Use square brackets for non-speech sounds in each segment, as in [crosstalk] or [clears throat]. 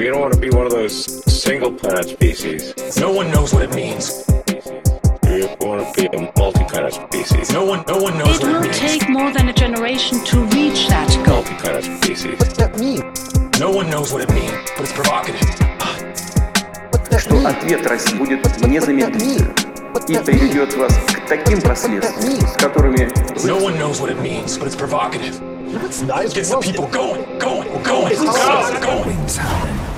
We don't want to be one of those single planet species. No one knows what it means. We want to be a multi-planet species. No one, no one knows It what it will means. take more than a generation to reach that goal. Multi-planet species. What's that mean? No one knows what it means, but it's provocative. What's that что mean? ответ России будет What's that незамедлителен mean? What's и that приведет вас к таким последствиям, с которыми No one knows what it means, but it's provocative. It's nice. Gets the people going, going, going, going, going.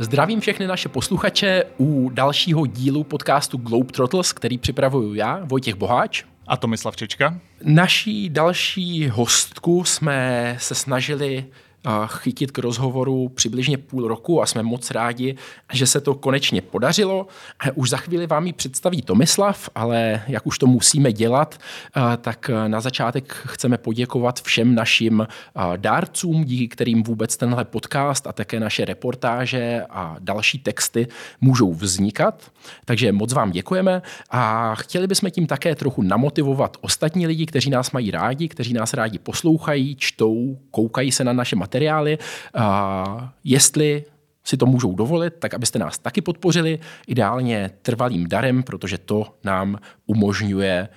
Zdravím všechny naše posluchače u dalšího dílu podcastu Globetrotters, který připravuju já, Vojtěch Boháč. A Tomislav Čečka? Naší další hostku jsme se snažili chytit k rozhovoru přibližně půl roku a jsme moc rádi, že se to konečně podařilo. Už za chvíli vám ji představí Tomislav, ale jak už to musíme dělat, tak na začátek chceme poděkovat všem našim dárcům, díky kterým vůbec tenhle podcast a také naše reportáže a další texty můžou vznikat. Takže moc vám děkujeme a chtěli bychom tím také trochu namotivovat ostatní lidi, kteří nás mají rádi, kteří nás rádi poslouchají, čtou, koukají se na naše materiály. A jestli si to můžou dovolit, tak abyste nás taky podpořili, ideálně trvalým darem, protože to nám umožňuje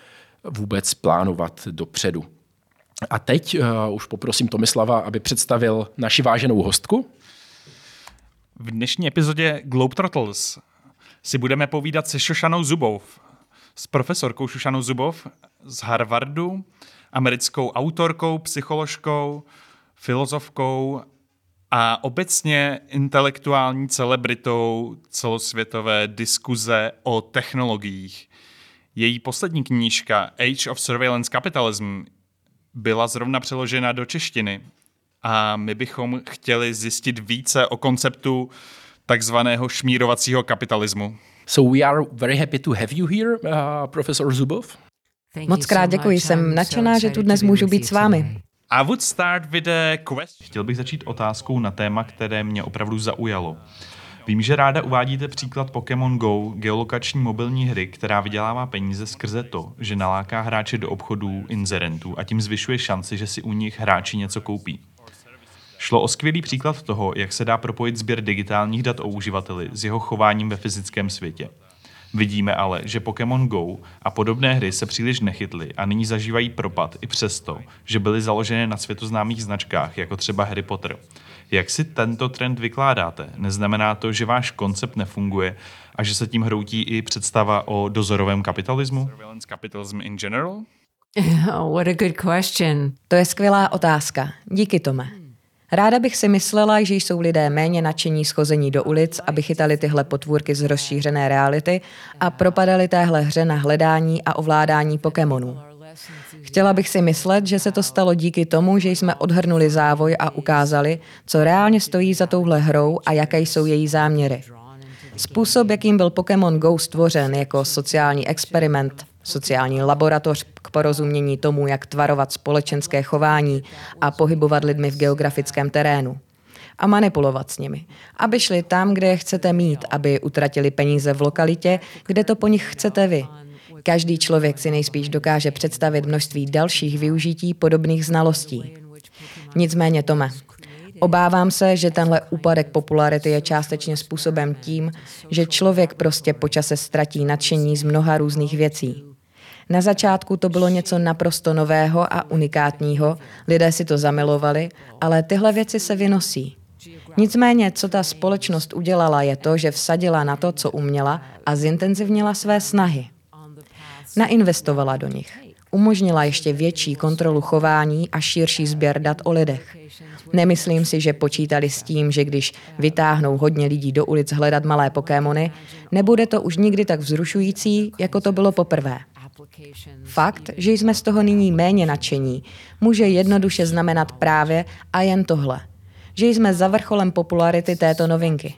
vůbec plánovat dopředu. A teď uh, už poprosím Tomislava, aby představil naši váženou hostku. V dnešní epizodě Globetrotters si budeme povídat se Šošanou Zubov, s profesorkou Šošanou Zubov z Harvardu, americkou autorkou, psycholožkou, filozofkou a obecně intelektuální celebritou celosvětové diskuze o technologiích. Její poslední knížka Age of Surveillance Capitalism byla zrovna přeložena do češtiny a my bychom chtěli zjistit více o konceptu takzvaného šmírovacího kapitalismu. So we are very happy to have you here, uh, Professor Zubov. Moc krát děkuji, jsem nadšená, že tu dnes můžu být s vámi. I would start with a question. Chtěl bych začít otázkou na téma, které mě opravdu zaujalo. Vím, že ráda uvádíte příklad Pokémon Go, geolokační mobilní hry, která vydělává peníze skrze to, že naláká hráče do obchodů inzerentů a tím zvyšuje šanci, že si u nich hráči něco koupí. Šlo o skvělý příklad toho, jak se dá propojit sběr digitálních dat o uživateli s jeho chováním ve fyzickém světě. Vidíme ale, že Pokémon Go a podobné hry se příliš nechytly a nyní zažívají propad i přesto, že byly založeny na světoznámých značkách, jako třeba Harry Potter. Jak si tento trend vykládáte? Neznamená to, že váš koncept nefunguje a že se tím hroutí i představa o dozorovém kapitalismu? [laughs] Oh, what a good question. To je skvělá otázka. Díky, Tome. Ráda bych si myslela, že jsou lidé méně nadšení schození do ulic, aby chytali tyhle potvůrky z rozšířené reality a propadali téhle hře na hledání a ovládání Pokémonů. Chtěla bych si myslet, že se to stalo díky tomu, že jsme odhrnuli závoj a ukázali, co reálně stojí za touhle hrou a jaké jsou její záměry. Způsob, jakým byl Pokémon Go stvořen jako sociální experiment, sociální laboratoř k porozumění tomu, jak tvarovat společenské chování a pohybovat lidmi v geografickém terénu. A manipulovat s nimi, aby šli tam, kde je chcete mít, aby utratili peníze v lokalitě, kde to po nich chcete vy. Každý člověk si nejspíš dokáže představit množství dalších využití podobných znalostí. Nicméně, Tome, Obávám se, že tenhle úpadek popularity je částečně způsobem tím, že člověk prostě po čase ztratí nadšení z mnoha různých věcí. Na začátku to bylo něco naprosto nového a unikátního, lidé si to zamilovali, ale tyhle věci se vynosí. Nicméně, co ta společnost udělala, je to, že vsadila na to, co uměla a zintenzivnila své snahy. Nainvestovala do nich. Umožnila ještě větší kontrolu chování a širší sběr dat o lidech. Nemyslím si, že počítali s tím, že když vytáhnou hodně lidí do ulic hledat malé Pokémony, nebude to už nikdy tak vzrušující, jako to bylo poprvé. Fakt, že jsme z toho nyní méně nadšení, může jednoduše znamenat právě a jen tohle, že jsme za vrcholem popularity této novinky.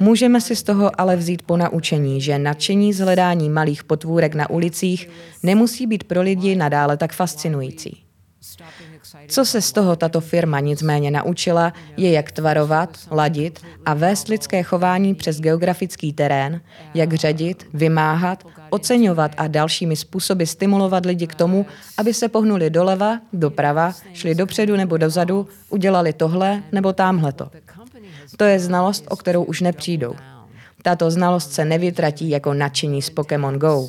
Můžeme si z toho ale vzít po naučení, že nadšení z hledání malých potvůrek na ulicích nemusí být pro lidi nadále tak fascinující. Co se z toho tato firma nicméně naučila, je jak tvarovat, ladit a vést lidské chování přes geografický terén, jak ředit, vymáhat, oceňovat a dalšími způsoby stimulovat lidi k tomu, aby se pohnuli doleva, doprava, šli dopředu nebo dozadu, udělali tohle nebo támhleto. To je znalost, o kterou už nepřijdou. Tato znalost se nevytratí jako nadšení z Pokémon Go.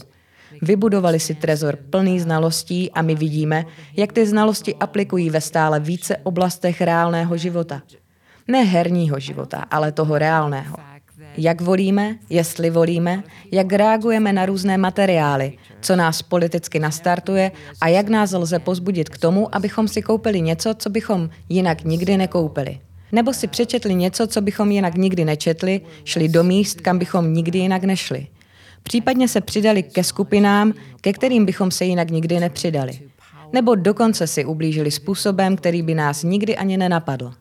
Vybudovali si trezor plný znalostí a my vidíme, jak ty znalosti aplikují ve stále více oblastech reálného života. Ne herního života, ale toho reálného. Jak volíme, jestli volíme, jak reagujeme na různé materiály, co nás politicky nastartuje a jak nás lze pozbudit k tomu, abychom si koupili něco, co bychom jinak nikdy nekoupili. Nebo si přečetli něco, co bychom jinak nikdy nečetli, šli do míst, kam bychom nikdy jinak nešli. Případně se přidali ke skupinám, ke kterým bychom se jinak nikdy nepřidali. Nebo dokonce si ublížili způsobem, který by nás nikdy ani nenapadl.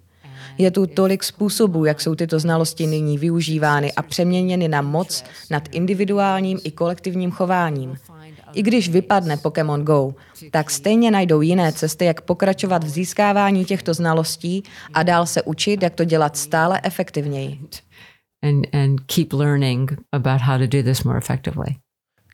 Je tu tolik způsobů, jak jsou tyto znalosti nyní využívány a přeměněny na moc nad individuálním i kolektivním chováním. I když vypadne Pokémon Go, tak stejně najdou jiné cesty, jak pokračovat v získávání těchto znalostí a dál se učit, jak to dělat stále efektivněji. And, and keep learning about how to do this more effectively.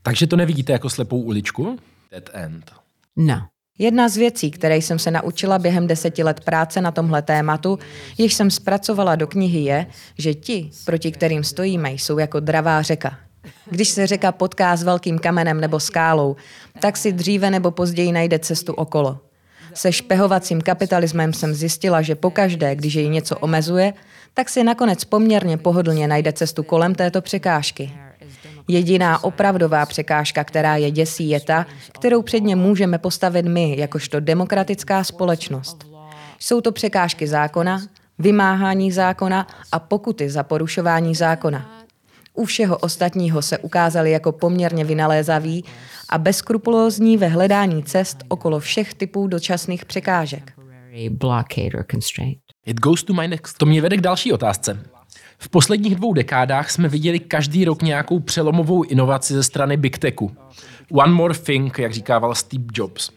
Takže to nevidíte jako slepou uličku? Dead end. No. Jedna z věcí, které jsem se naučila během deseti let práce na tomhle tématu, jež jsem zpracovala do knihy, je, že ti, proti kterým stojíme, jsou jako dravá řeka. Když se řeka potká s velkým kamenem nebo skálou, tak si dříve nebo později najde cestu okolo. Se špehovacím kapitalismem jsem zjistila, že pokaždé, když jej něco omezuje, tak si nakonec poměrně pohodlně najde cestu kolem této překážky. Jediná opravdová překážka, která je děsí, je ta, kterou před ně můžeme postavit my, jakožto demokratická společnost. Jsou to překážky zákona, vymáhání zákona a pokuty za porušování zákona. U všeho ostatního se ukázali jako poměrně vynalézaví a bezkrupulózní ve hledání cest okolo všech typů dočasných překážek. It goes to my next. To mě vede k další otázce. V posledních dvou dekádách jsme viděli každý rok nějakou přelomovou inovaci ze strany Big Techu. One more thing, jak říkával Steve Jobs.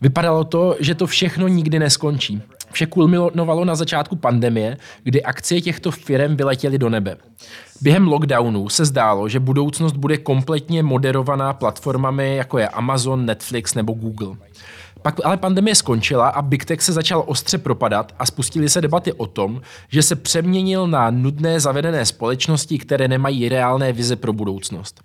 Vypadalo to, že to všechno nikdy neskončí. Vše kulminovalo na začátku pandemie, kdy akcie těchto firm vyletěly do nebe. Během lockdownu se zdálo, že budoucnost bude kompletně moderovaná platformami, jako je Amazon, Netflix nebo Google. Pak ale pandemie skončila a Big Tech se začal ostře propadat a spustily se debaty o tom, že se přeměnil na nudné zavedené společnosti, které nemají reálné vize pro budoucnost.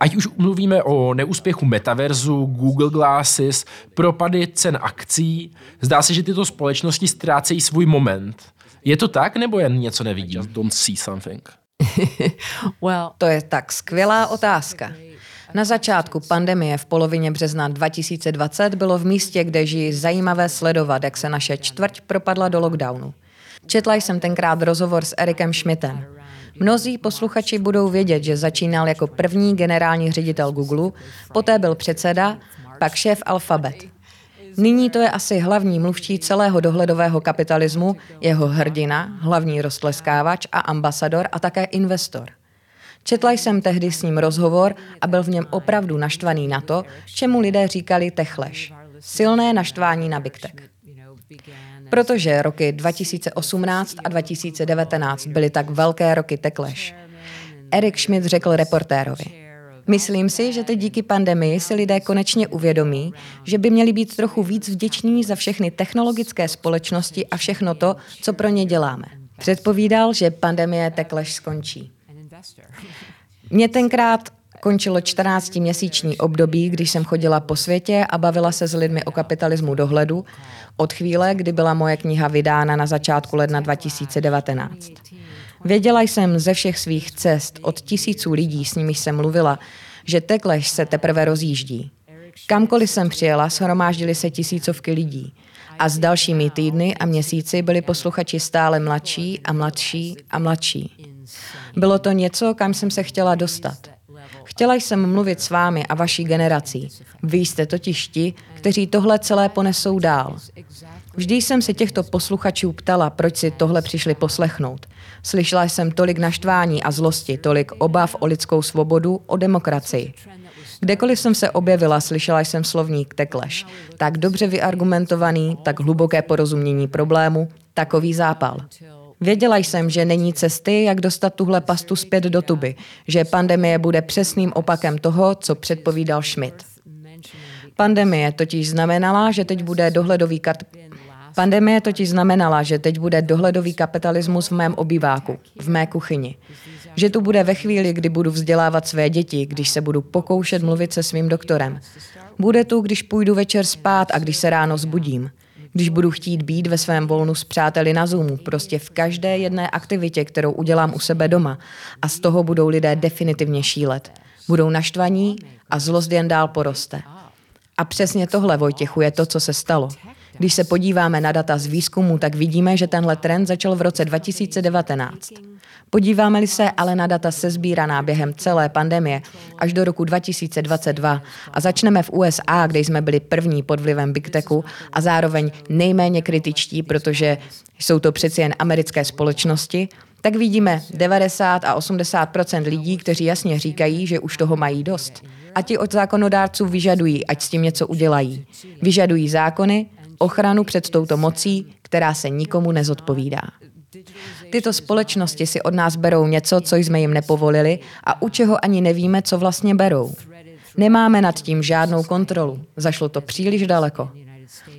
Ať už mluvíme o neúspěchu metaverzu, Google Glasses, propady cen akcí, zdá se, že tyto společnosti ztrácejí svůj moment. Je to tak, nebo jen něco nevidím? Just don't see something. [laughs] well, To je tak skvělá otázka. Na začátku pandemie v polovině března 2020 bylo v místě, kde žijí zajímavé sledovat, jak se naše čtvrť propadla do lockdownu. Četla jsem tenkrát rozhovor s Erikem Schmidtem. Mnozí posluchači budou vědět, že začínal jako první generální ředitel Google, poté byl předseda, pak šéf Alphabet. Nyní to je asi hlavní mluvčí celého dohledového kapitalismu, jeho hrdina, hlavní roztleskávač a ambasador a také investor. Četla jsem tehdy s ním rozhovor a byl v něm opravdu naštvaný na to, čemu lidé říkali techleš. Silné naštvání na Big Tech. Protože roky 2018 a 2019 byly tak velké roky tekleš. Erik Schmidt řekl reportérovi. Myslím si, že teď díky pandemii si lidé konečně uvědomí, že by měli být trochu víc vděční za všechny technologické společnosti a všechno to, co pro ně děláme. Předpovídal, že pandemie tekleš skončí. Mě tenkrát končilo 14-měsíční období, když jsem chodila po světě a bavila se s lidmi o kapitalismu dohledu od chvíle, kdy byla moje kniha vydána na začátku ledna 2019. Věděla jsem ze všech svých cest od tisíců lidí, s nimiž jsem mluvila, že tekleš se teprve rozjíždí. Kamkoliv jsem přijela, shromáždili se tisícovky lidí. A s dalšími týdny a měsíci byli posluchači stále mladší a mladší a mladší. Bylo to něco, kam jsem se chtěla dostat. Chtěla jsem mluvit s vámi a vaší generací. Vy jste totiž ti, kteří tohle celé ponesou dál. Vždy jsem se těchto posluchačů ptala, proč si tohle přišli poslechnout. Slyšela jsem tolik naštvání a zlosti, tolik obav o lidskou svobodu, o demokracii. Kdekoliv jsem se objevila, slyšela jsem slovník tekleš. Tak dobře vyargumentovaný, tak hluboké porozumění problému, takový zápal. Věděla jsem, že není cesty, jak dostat tuhle pastu zpět do tuby, že pandemie bude přesným opakem toho, co předpovídal Schmidt. Pandemie totiž znamenala, že teď bude dohledový kart... Pandemie totiž znamenala, že teď bude dohledový kapitalismus v mém obýváku, v mé kuchyni. Že tu bude ve chvíli, kdy budu vzdělávat své děti, když se budu pokoušet mluvit se svým doktorem. Bude tu, když půjdu večer spát a když se ráno zbudím. Když budu chtít být ve svém volnu s přáteli na Zoomu, prostě v každé jedné aktivitě, kterou udělám u sebe doma. A z toho budou lidé definitivně šílet. Budou naštvaní a zlost jen dál poroste. A přesně tohle, Vojtěchu, je to, co se stalo. Když se podíváme na data z výzkumu, tak vidíme, že tenhle trend začal v roce 2019. Podíváme-li se ale na data sezbíraná během celé pandemie až do roku 2022 a začneme v USA, kde jsme byli první pod vlivem Big Techu a zároveň nejméně kritičtí, protože jsou to přeci jen americké společnosti, tak vidíme 90 a 80 lidí, kteří jasně říkají, že už toho mají dost. A ti od zákonodárců vyžadují, ať s tím něco udělají. Vyžadují zákony, ochranu před touto mocí, která se nikomu nezodpovídá. Tyto společnosti si od nás berou něco, co jsme jim nepovolili a u čeho ani nevíme, co vlastně berou. Nemáme nad tím žádnou kontrolu. Zašlo to příliš daleko.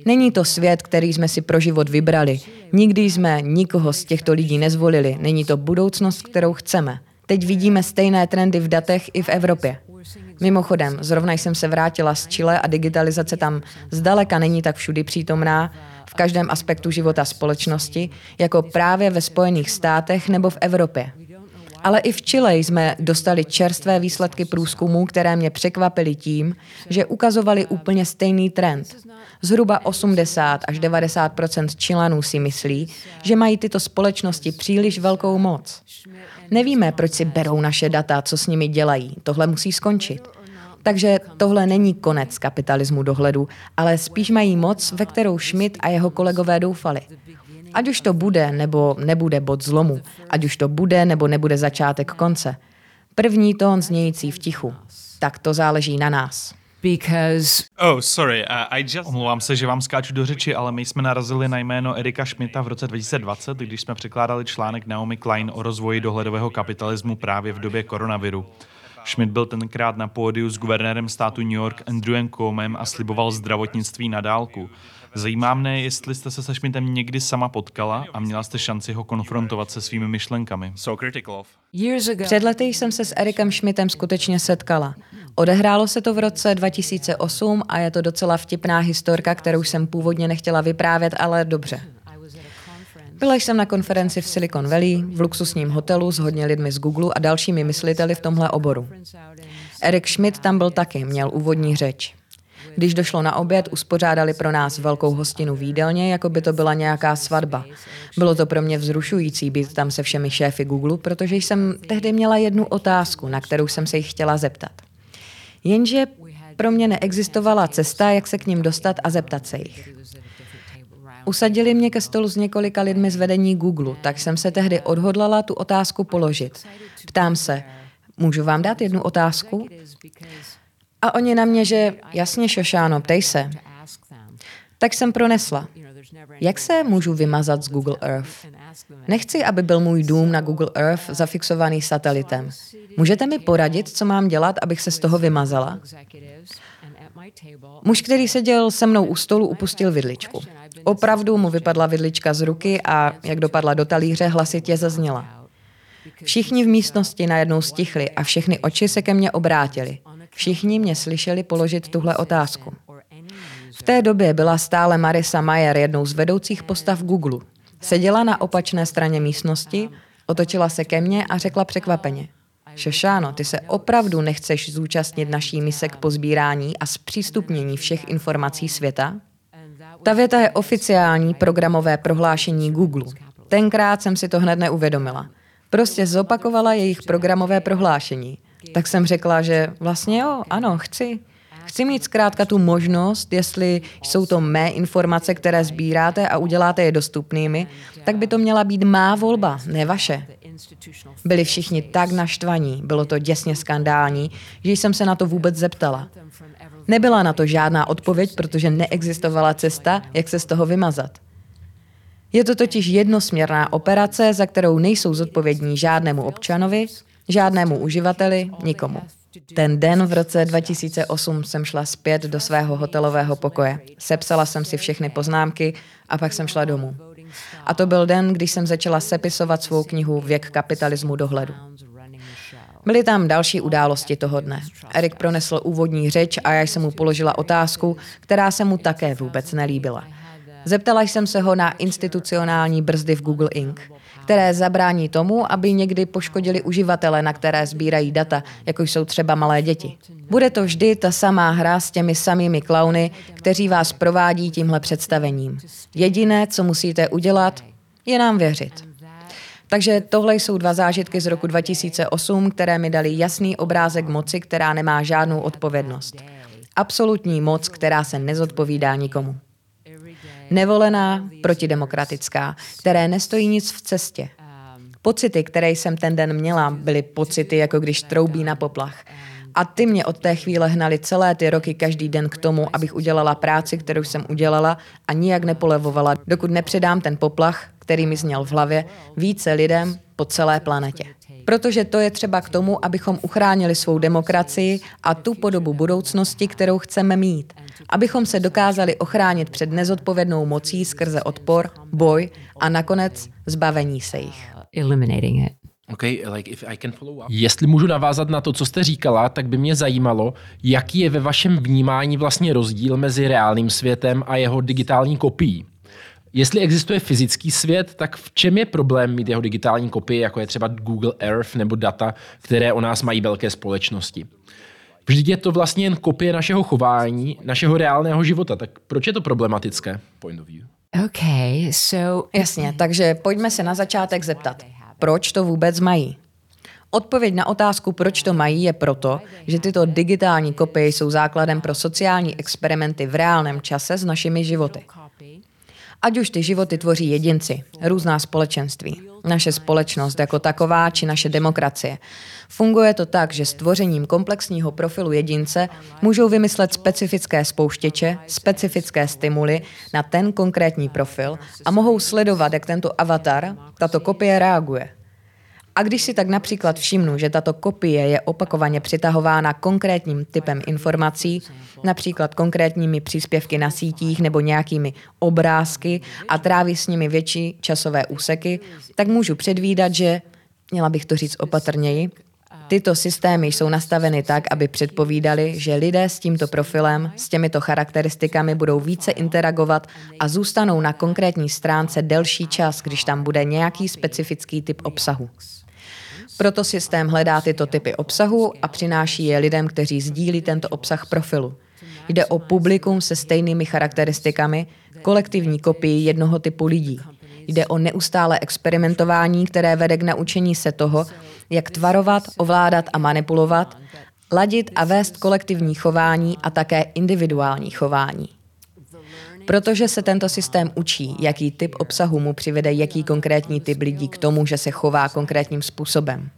Není to svět, který jsme si pro život vybrali. Nikdy jsme nikoho z těchto lidí nezvolili. Není to budoucnost, kterou chceme. Teď vidíme stejné trendy v datech i v Evropě. Mimochodem, zrovna jsem se vrátila z Chile a digitalizace tam zdaleka není tak všudy přítomná v každém aspektu života společnosti, jako právě ve Spojených státech nebo v Evropě. Ale i v Chile jsme dostali čerstvé výsledky průzkumů, které mě překvapily tím, že ukazovali úplně stejný trend. Zhruba 80 až 90% Čilanů si myslí, že mají tyto společnosti příliš velkou moc. Nevíme, proč si berou naše data, co s nimi dělají. Tohle musí skončit. Takže tohle není konec kapitalismu dohledu, ale spíš mají moc, ve kterou Schmidt a jeho kolegové doufali. Ať už to bude nebo nebude bod zlomu, ať už to bude nebo nebude začátek konce. První tón znějící v tichu. Tak to záleží na nás. Because Oh, sorry, uh, I just... Omlouvám se, že vám skáču do řeči, ale my jsme narazili na jméno Erika Schmidta v roce 2020, když jsme překládali článek Naomi Klein o rozvoji dohledového kapitalismu právě v době koronaviru. Schmidt byl tenkrát na pódiu s guvernérem státu New York Andrewem Comem a sliboval zdravotnictví na dálku. Zajímá mne, jestli jste se se Schmidtem někdy sama potkala a měla jste šanci ho konfrontovat se svými myšlenkami. Před lety jsem se s Erikem Schmidtem skutečně setkala. Odehrálo se to v roce 2008 a je to docela vtipná historka, kterou jsem původně nechtěla vyprávět, ale dobře. Byla jsem na konferenci v Silicon Valley, v luxusním hotelu s hodně lidmi z Google a dalšími mysliteli v tomhle oboru. Erik Schmidt tam byl taky, měl úvodní řeč. Když došlo na oběd, uspořádali pro nás velkou hostinu v jídelně, jako by to byla nějaká svatba. Bylo to pro mě vzrušující být tam se všemi šéfy Google, protože jsem tehdy měla jednu otázku, na kterou jsem se jich chtěla zeptat. Jenže pro mě neexistovala cesta, jak se k ním dostat a zeptat se jich. Usadili mě ke stolu s několika lidmi z vedení Google, tak jsem se tehdy odhodlala tu otázku položit. Ptám se, můžu vám dát jednu otázku? A oni na mě, že jasně, Šošáno, ptej se. Tak jsem pronesla. Jak se můžu vymazat z Google Earth? Nechci, aby byl můj dům na Google Earth zafixovaný satelitem. Můžete mi poradit, co mám dělat, abych se z toho vymazala? Muž, který seděl se mnou u stolu, upustil vidličku. Opravdu mu vypadla vidlička z ruky a jak dopadla do talíře, hlasitě zazněla. Všichni v místnosti najednou stichli a všechny oči se ke mně obrátily. Všichni mě slyšeli položit tuhle otázku. V té době byla stále Marisa Mayer jednou z vedoucích postav Google. Seděla na opačné straně místnosti, otočila se ke mně a řekla překvapeně. Šošáno, ty se opravdu nechceš zúčastnit naší mise k pozbírání a zpřístupnění všech informací světa? Ta věta je oficiální programové prohlášení Google. Tenkrát jsem si to hned neuvědomila. Prostě zopakovala jejich programové prohlášení. Tak jsem řekla, že vlastně jo, ano, chci. Chci mít zkrátka tu možnost, jestli jsou to mé informace, které sbíráte a uděláte je dostupnými, tak by to měla být má volba, ne vaše. Byli všichni tak naštvaní, bylo to děsně skandální, že jsem se na to vůbec zeptala. Nebyla na to žádná odpověď, protože neexistovala cesta, jak se z toho vymazat. Je to totiž jednosměrná operace, za kterou nejsou zodpovědní žádnému občanovi, žádnému uživateli, nikomu. Ten den v roce 2008 jsem šla zpět do svého hotelového pokoje. Sepsala jsem si všechny poznámky a pak jsem šla domů. A to byl den, když jsem začala sepisovat svou knihu Věk kapitalismu dohledu. Byly tam další události toho dne. Erik pronesl úvodní řeč a já jsem mu položila otázku, která se mu také vůbec nelíbila. Zeptala jsem se ho na institucionální brzdy v Google Inc., které zabrání tomu, aby někdy poškodili uživatele, na které sbírají data, jako jsou třeba malé děti. Bude to vždy ta samá hra s těmi samými klauny, kteří vás provádí tímhle představením. Jediné, co musíte udělat, je nám věřit. Takže tohle jsou dva zážitky z roku 2008, které mi dali jasný obrázek moci, která nemá žádnou odpovědnost. Absolutní moc, která se nezodpovídá nikomu. Nevolená, protidemokratická, které nestojí nic v cestě. Pocity, které jsem ten den měla, byly pocity, jako když troubí na poplach. A ty mě od té chvíle hnali celé ty roky každý den k tomu, abych udělala práci, kterou jsem udělala a nijak nepolevovala, dokud nepředám ten poplach, který mi zněl v hlavě, více lidem po celé planetě. Protože to je třeba k tomu, abychom uchránili svou demokracii a tu podobu budoucnosti, kterou chceme mít. Abychom se dokázali ochránit před nezodpovědnou mocí skrze odpor, boj a nakonec zbavení se jich. Eliminating it. Okay, like if I can follow up. Jestli můžu navázat na to, co jste říkala, tak by mě zajímalo, jaký je ve vašem vnímání vlastně rozdíl mezi reálným světem a jeho digitální kopií. Jestli existuje fyzický svět, tak v čem je problém mít jeho digitální kopii, jako je třeba Google Earth nebo data, které o nás mají velké společnosti? Vždyť je to vlastně jen kopie našeho chování, našeho reálného života. Tak proč je to problematické? Point of view. Okay, so Jasně, takže pojďme se na začátek zeptat, proč to vůbec mají? Odpověď na otázku, proč to mají, je proto, že tyto digitální kopie jsou základem pro sociální experimenty v reálném čase s našimi životy. Ať už ty životy tvoří jedinci, různá společenství, naše společnost jako taková či naše demokracie. Funguje to tak, že s tvořením komplexního profilu jedince můžou vymyslet specifické spouštěče, specifické stimuly na ten konkrétní profil a mohou sledovat, jak tento avatar, tato kopie reaguje. A když si tak například všimnu, že tato kopie je opakovaně přitahována konkrétním typem informací, například konkrétními příspěvky na sítích nebo nějakými obrázky a tráví s nimi větší časové úseky, tak můžu předvídat, že, měla bych to říct opatrněji, Tyto systémy jsou nastaveny tak, aby předpovídali, že lidé s tímto profilem, s těmito charakteristikami budou více interagovat a zůstanou na konkrétní stránce delší čas, když tam bude nějaký specifický typ obsahu. Proto systém hledá tyto typy obsahu a přináší je lidem, kteří sdílí tento obsah profilu. Jde o publikum se stejnými charakteristikami, kolektivní kopii jednoho typu lidí. Jde o neustále experimentování, které vede k naučení se toho, jak tvarovat, ovládat a manipulovat, ladit a vést kolektivní chování a také individuální chování. Protože se tento systém učí, jaký typ obsahu mu přivede jaký konkrétní typ lidí k tomu, že se chová konkrétním způsobem.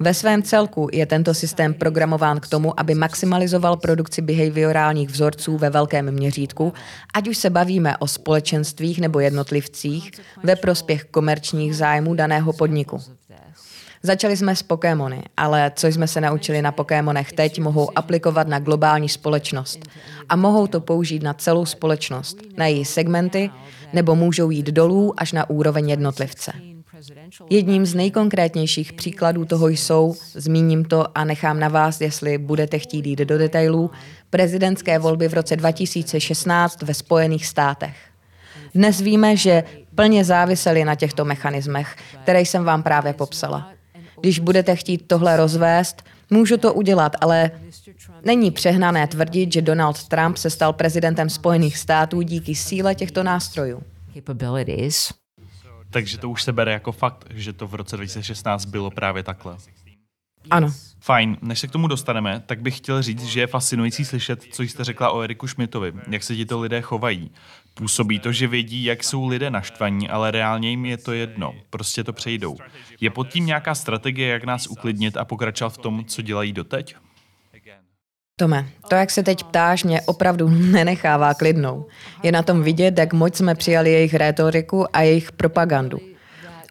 Ve svém celku je tento systém programován k tomu, aby maximalizoval produkci behaviorálních vzorců ve velkém měřítku, ať už se bavíme o společenstvích nebo jednotlivcích, ve prospěch komerčních zájmů daného podniku. Začali jsme s Pokémony, ale co jsme se naučili na Pokémonech teď, mohou aplikovat na globální společnost. A mohou to použít na celou společnost, na její segmenty, nebo můžou jít dolů až na úroveň jednotlivce. Jedním z nejkonkrétnějších příkladů toho jsou, zmíním to a nechám na vás, jestli budete chtít jít do detailů, prezidentské volby v roce 2016 ve Spojených státech. Dnes víme, že plně závisely na těchto mechanismech, které jsem vám právě popsala. Když budete chtít tohle rozvést, můžu to udělat, ale není přehnané tvrdit, že Donald Trump se stal prezidentem Spojených států díky síle těchto nástrojů. capabilities. Takže to už se bere jako fakt, že to v roce 2016 bylo právě takhle. Ano. Fajn, než se k tomu dostaneme, tak bych chtěl říct, že je fascinující slyšet, co jste řekla o Eriku Šmitovi, jak se ti to lidé chovají. Působí to, že vědí, jak jsou lidé naštvaní, ale reálně jim je to jedno, prostě to přejdou. Je pod tím nějaká strategie, jak nás uklidnit a pokračovat v tom, co dělají doteď? Tome, to, jak se teď ptáš, mě opravdu [laughs] nenechává klidnou. Je na tom vidět, jak moc jsme přijali jejich rétoriku a jejich propagandu.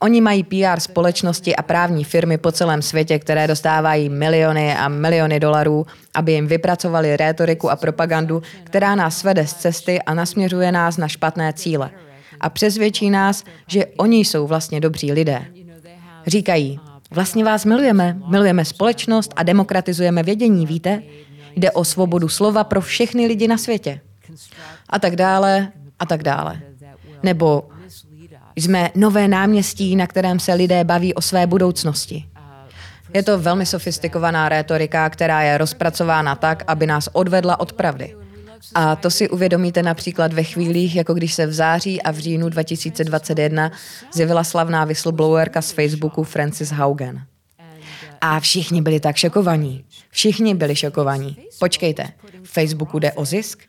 Oni mají PR společnosti a právní firmy po celém světě, které dostávají miliony a miliony dolarů, aby jim vypracovali rétoriku a propagandu, která nás vede z cesty a nasměřuje nás na špatné cíle. A přesvědčí nás, že oni jsou vlastně dobří lidé. Říkají, vlastně vás milujeme, milujeme společnost a demokratizujeme vědění, víte? Jde o svobodu slova pro všechny lidi na světě. A tak dále, a tak dále. Nebo jsme nové náměstí, na kterém se lidé baví o své budoucnosti. Je to velmi sofistikovaná rétorika, která je rozpracována tak, aby nás odvedla od pravdy. A to si uvědomíte například ve chvílích, jako když se v září a v říjnu 2021 zjevila slavná whistleblowerka z Facebooku Francis Haugen. A všichni byli tak šokovaní. Všichni byli šokovaní. Počkejte, Facebooku jde o zisk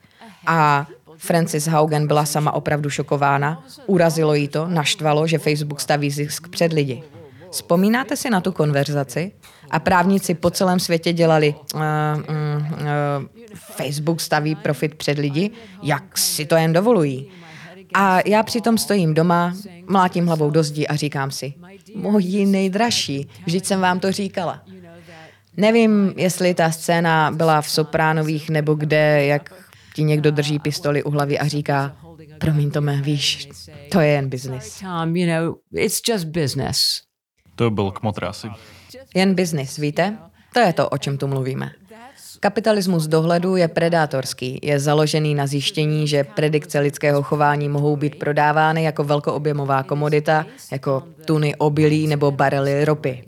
a Francis Haugen byla sama opravdu šokována, urazilo jí to, naštvalo, že Facebook staví zisk před lidi. Vzpomínáte si na tu konverzaci? A právníci po celém světě dělali uh, uh, uh, Facebook staví profit před lidi, jak si to jen dovolují. A já přitom stojím doma, mlátím hlavou do zdi a říkám si, moji nejdražší, vždyť jsem vám to říkala. Nevím, jestli ta scéna byla v Sopránových nebo kde, jak ti někdo drží pistoli u hlavy a říká, promiň Tome, víš, to je jen biznis. Tom, you know, it's just business. To byl kmotr asi. Jen biznis, víte? To je to, o čem tu mluvíme. Kapitalismus dohledu je predátorský, je založený na zjištění, že predikce lidského chování mohou být prodávány jako velkoobjemová komodita, jako tuny obilí nebo barely ropy.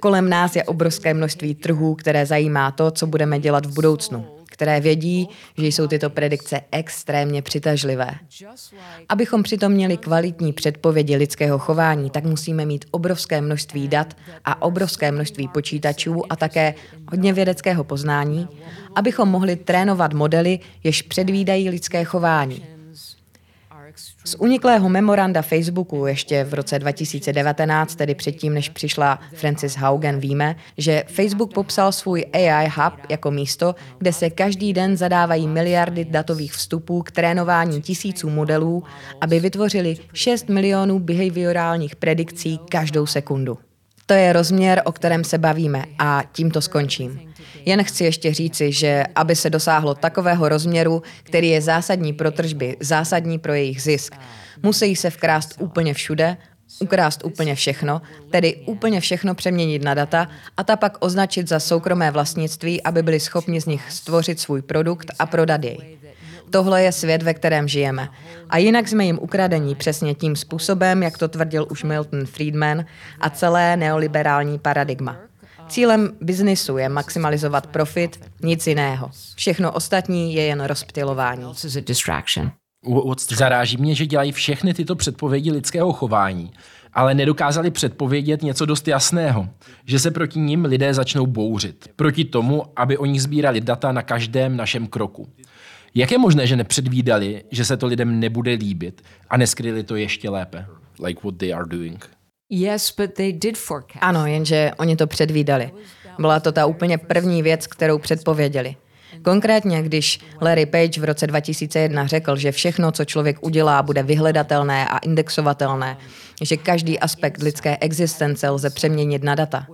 Kolem nás je obrovské množství trhů, které zajímá to, co budeme dělat v budoucnu, které vědí, že jsou tyto predikce extrémně přitažlivé. Abychom přitom měli kvalitní předpovědi lidského chování, tak musíme mít obrovské množství dat a obrovské množství počítačů a také hodně vědeckého poznání, abychom mohli trénovat modely, jež předvídají lidské chování. Z uniklého memoranda Facebooku ještě v roce 2019, tedy předtím, než přišla Francis Haugen, víme, že Facebook popsal svůj AI Hub jako místo, kde se každý den zadávají miliardy datových vstupů k trénování tisíců modelů, aby vytvořili 6 milionů behaviorálních predikcí každou sekundu. To je rozměr, o kterém se bavíme a tímto skončím. Jen chci ještě říci, že aby se dosáhlo takového rozměru, který je zásadní pro tržby, zásadní pro jejich zisk, musí se vkrást úplně všude, ukrást úplně všechno, tedy úplně všechno přeměnit na data a ta pak označit za soukromé vlastnictví, aby byli schopni z nich stvořit svůj produkt a prodat jej. Tohle je svět, ve kterém žijeme. A jinak jsme jim ukradení přesně tím způsobem, jak to tvrdil už Milton Friedman a celé neoliberální paradigma. Cílem biznisu je maximalizovat profit, nic jiného. Všechno ostatní je jen rozptilování. Zaráží mě, že dělají všechny tyto předpovědi lidského chování, ale nedokázali předpovědět něco dost jasného, že se proti ním lidé začnou bouřit, proti tomu, aby o nich sbírali data na každém našem kroku. Jak je možné, že nepředvídali, že se to lidem nebude líbit a neskryli to ještě lépe? Like what they are doing. Yes, but they did forecast. Ano, jenže oni to předvídali. Byla to ta úplně první věc, kterou předpověděli. Konkrétně, když Larry Page v roce 2001 řekl, že všechno, co člověk udělá, bude vyhledatelné a indexovatelné, že každý aspekt lidské existence lze přeměnit na data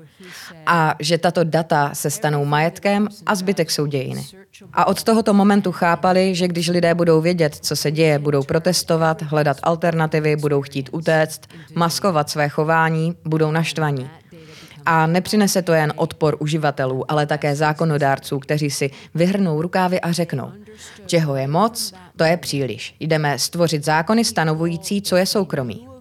a že tato data se stanou majetkem a zbytek jsou dějiny. A od tohoto momentu chápali, že když lidé budou vědět, co se děje, budou protestovat, hledat alternativy, budou chtít utéct, maskovat své chování, budou naštvaní. A nepřinese to jen odpor uživatelů, ale také zákonodárců, kteří si vyhrnou rukávy a řeknou, čeho je moc, to je příliš. Jdeme stvořit zákony stanovující, co je soukromí.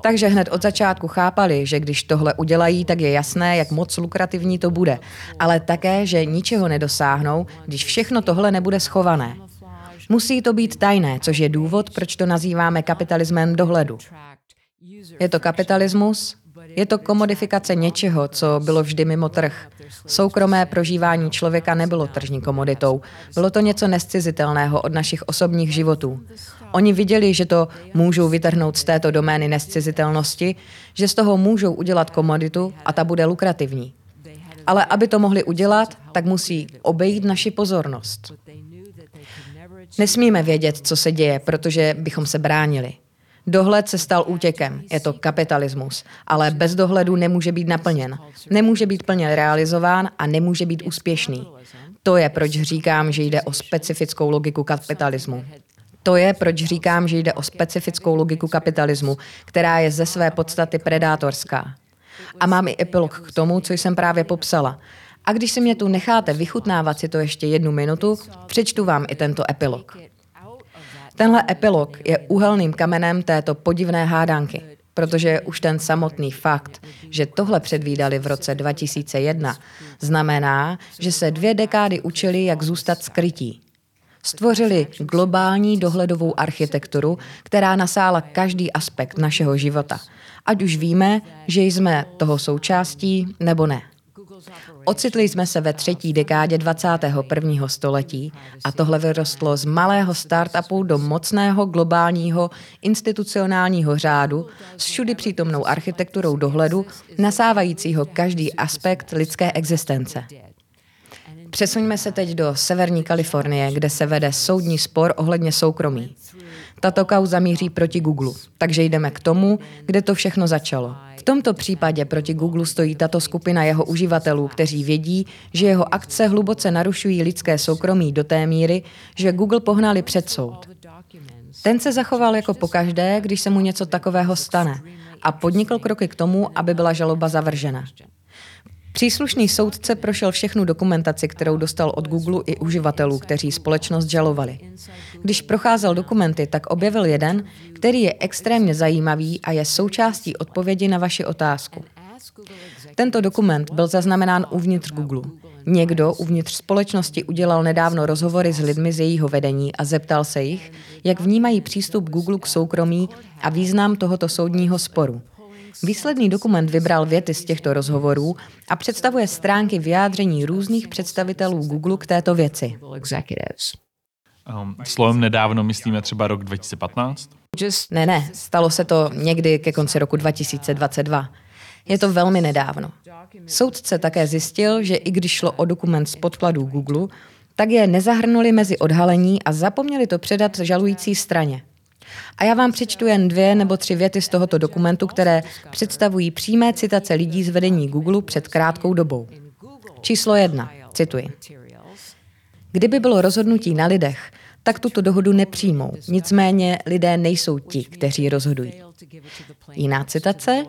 Takže hned od začátku chápali, že když tohle udělají, tak je jasné, jak moc lukrativní to bude. Ale také, že ničeho nedosáhnou, když všechno tohle nebude schované. Musí to být tajné, což je důvod, proč to nazýváme kapitalismem dohledu. Je to kapitalismus, je to komodifikace něčeho, co bylo vždy mimo trh. Soukromé prožívání člověka nebylo tržní komoditou. Bylo to něco nescizitelného od našich osobních životů. Oni viděli, že to můžou vytrhnout z této domény nescizitelnosti, že z toho můžou udělat komoditu a ta bude lukrativní. Ale aby to mohli udělat, tak musí obejít naši pozornost. Nesmíme vědět, co se děje, protože bychom se bránili. Dohled se stal útěkem, je to kapitalismus, ale bez dohledu nemůže být naplněn, nemůže být plně realizován a nemůže být úspěšný. To je, proč říkám, že jde o specifickou logiku kapitalismu. To je, proč říkám, že jde o specifickou logiku kapitalismu, která je ze své podstaty predátorská. A mám i epilog k tomu, co jsem právě popsala. A když si mě tu necháte vychutnávat si to ještě jednu minutu, přečtu vám i tento epilog. Tenhle epilog je úhelným kamenem této podivné hádanky, protože už ten samotný fakt, že tohle předvídali v roce 2001, znamená, že se dvě dekády učili, jak zůstat skrytí. Stvořili globální dohledovou architekturu, která nasála každý aspekt našeho života, ať už víme, že jsme toho součástí nebo ne. Ocitli jsme se ve třetí dekádě 21. století a tohle vyrostlo z malého startupu do mocného globálního institucionálního řádu s všudy přítomnou architekturou dohledu, nasávajícího každý aspekt lidské existence. Přesuňme se teď do severní Kalifornie, kde se vede soudní spor ohledně soukromí. Tato kauza míří proti Google, takže jdeme k tomu, kde to všechno začalo. V tomto případě proti Google stojí tato skupina jeho uživatelů, kteří vědí, že jeho akce hluboce narušují lidské soukromí do té míry, že Google pohnali před soud. Ten se zachoval jako pokaždé, když se mu něco takového stane a podnikl kroky k tomu, aby byla žaloba zavržena. Příslušný soudce prošel všechnu dokumentaci, kterou dostal od Google i uživatelů, kteří společnost žalovali. Když procházel dokumenty, tak objevil jeden, který je extrémně zajímavý a je součástí odpovědi na vaši otázku. Tento dokument byl zaznamenán uvnitř Google. Někdo uvnitř společnosti udělal nedávno rozhovory s lidmi z jejího vedení a zeptal se jich, jak vnímají přístup Google k soukromí a význam tohoto soudního sporu. Výsledný dokument vybral věty z těchto rozhovorů a představuje stránky vyjádření různých představitelů Google k této věci. Um, slovem nedávno myslíme třeba rok 2015? Ne, ne, stalo se to někdy ke konci roku 2022. Je to velmi nedávno. Soudce také zjistil, že i když šlo o dokument z podkladů Google, tak je nezahrnuli mezi odhalení a zapomněli to předat žalující straně. A já vám přečtu jen dvě nebo tři věty z tohoto dokumentu, které představují přímé citace lidí z vedení Google před krátkou dobou. Číslo jedna, cituji. Kdyby bylo rozhodnutí na lidech, tak tuto dohodu nepřijmou. Nicméně lidé nejsou ti, kteří rozhodují. Jiná citace.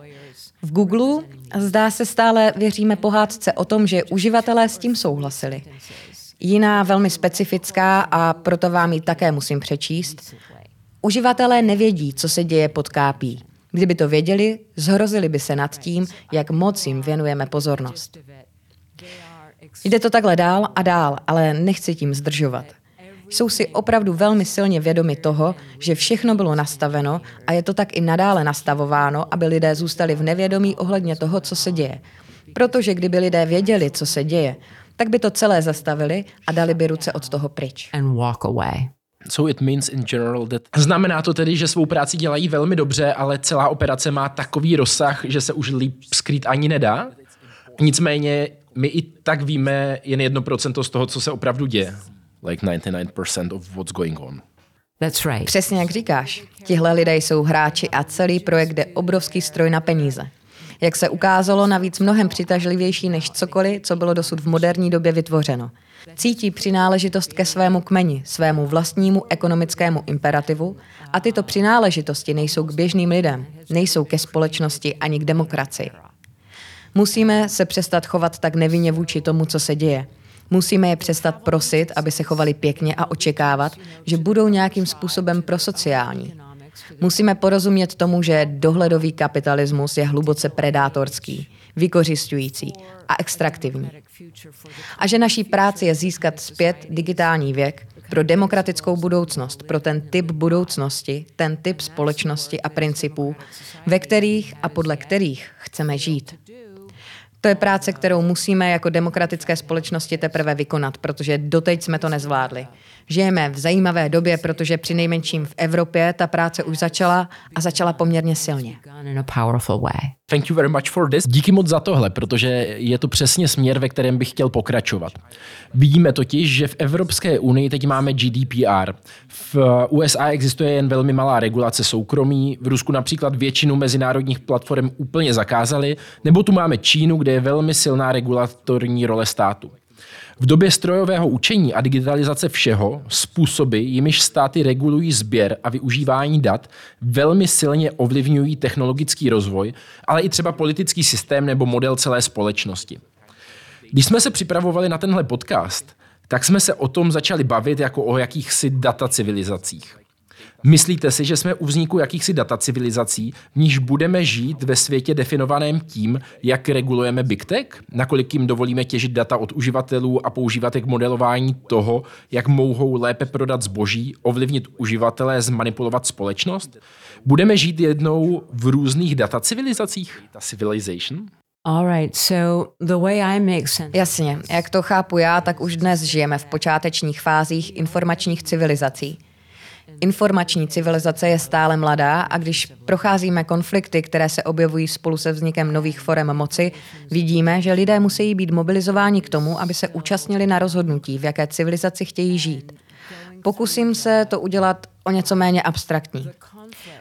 V Google zdá se stále věříme pohádce o tom, že uživatelé s tím souhlasili. Jiná velmi specifická a proto vám ji také musím přečíst. Uživatelé nevědí, co se děje pod kápí. Kdyby to věděli, zhrozili by se nad tím, jak moc jim věnujeme pozornost. Jde to takhle dál a dál, ale nechci tím zdržovat. Jsou si opravdu velmi silně vědomi toho, že všechno bylo nastaveno a je to tak i nadále nastavováno, aby lidé zůstali v nevědomí ohledně toho, co se děje. Protože kdyby lidé věděli, co se děje, tak by to celé zastavili a dali by ruce od toho pryč. And walk away. So it means in general that... Znamená to tedy, že svou práci dělají velmi dobře, ale celá operace má takový rozsah, že se už líp skrýt ani nedá? Nicméně my i tak víme jen 1% z toho, co se opravdu děje. Like 99% of what's going on. That's right. Přesně jak říkáš. Tihle lidé jsou hráči a celý projekt je obrovský stroj na peníze. Jak se ukázalo, navíc mnohem přitažlivější než cokoliv, co bylo dosud v moderní době vytvořeno. Cítí přináležitost ke svému kmeni, svému vlastnímu ekonomickému imperativu a tyto přináležitosti nejsou k běžným lidem, nejsou ke společnosti ani k demokracii. Musíme se přestat chovat tak nevinně vůči tomu, co se děje. Musíme je přestat prosit, aby se chovali pěkně a očekávat, že budou nějakým způsobem prosociální. Musíme porozumět tomu, že dohledový kapitalismus je hluboce predátorský, vykořišťující a extraktivní. A že naší práci je získat zpět digitální věk pro demokratickou budoucnost, pro ten typ budoucnosti, ten typ společnosti a principů, ve kterých a podle kterých chceme žít. To je práce, kterou musíme jako demokratické společnosti teprve vykonat, protože doteď jsme to nezvládli. Žijeme v zajímavé době, protože při nejmenším v Evropě ta práce už začala a začala poměrně silně. Gone in a powerful way. Thank you very much for this. Díky moc za tohle, protože je to přesně směr, ve kterém bych chtěl pokračovat. Vidíme totiž, že v Evropské unii teď máme GDPR. V USA existuje jen velmi malá regulace soukromí, v Rusku například většinu mezinárodních platform úplně zakázali, nebo tu máme Čínu, kde je velmi silná regulatorní role státu. V době strojového učení a digitalizace všeho způsoby, jimiž státy regulují sběr a využívání dat, velmi silně ovlivňují technologický rozvoj, ale i třeba politický systém nebo model celé společnosti. Když jsme se připravovali na tenhle podcast, tak jsme se o tom začali bavit jako o jakýchsi datacivilizacích. Myslíte si, že jsme u vzniku jakýchsi datacivilizací, v níž budeme žít ve světě definovaném tím, jak regulujeme Big Tech? Nakolik jim dovolíme těžit data od uživatelů a používat je k modelování toho, jak mohou lépe prodat zboží, ovlivnit uživatele, zmanipulovat společnost? Budeme žít jednou v různých datacivilizacích? Ta civilization? All right. So the way I make sense. Jasně, jak to chápu já, tak už dnes žijeme v počátečních fázích informačních civilizací. Informační civilizace je stále mladá a když procházíme konflikty, které se objevují spolu se vznikem nových forem moci, vidíme, že lidé musí být mobilizováni k tomu, aby se účastnili na rozhodnutí, v jaké civilizaci chtějí žít. Pokusím se to udělat o něco méně abstraktní.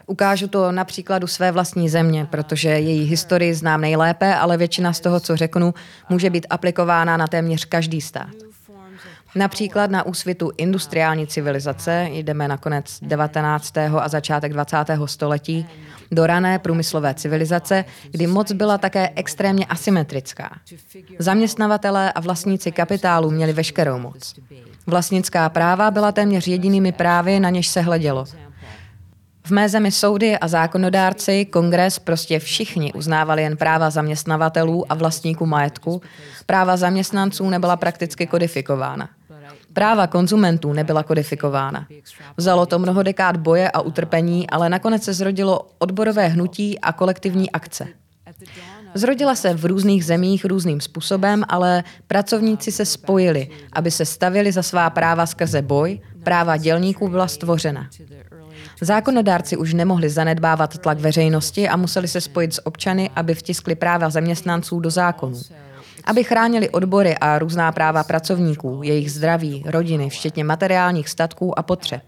Ukážu to na příkladu své vlastní země, protože její historii znám nejlépe, ale většina z toho, co řeknu, může být aplikována na téměř každý stát. Například na úsvitu industriální civilizace, jdeme na konec 19. a začátek 20. století, do rané průmyslové civilizace, kdy moc byla také extrémně asymetrická. Zaměstnavatelé a vlastníci kapitálu měli veškerou moc. Vlastnická práva byla téměř jedinými právy, na něž se hledělo. V mé zemi soudy a zákonodárci, kongres, prostě všichni uznávali jen práva zaměstnavatelů a vlastníků majetku. Práva zaměstnanců nebyla prakticky kodifikována. Práva konzumentů nebyla kodifikována. Vzalo to mnoho dekád boje a utrpení, ale nakonec se zrodilo odborové hnutí a kolektivní akce. Zrodila se v různých zemích různým způsobem, ale pracovníci se spojili, aby se stavili za svá práva skrze boj, práva dělníků byla stvořena. Zákonodárci už nemohli zanedbávat tlak veřejnosti a museli se spojit s občany, aby vtiskli práva zaměstnanců do zákonů. Aby chránili odbory a různá práva pracovníků, jejich zdraví, rodiny, včetně materiálních statků a potřeb.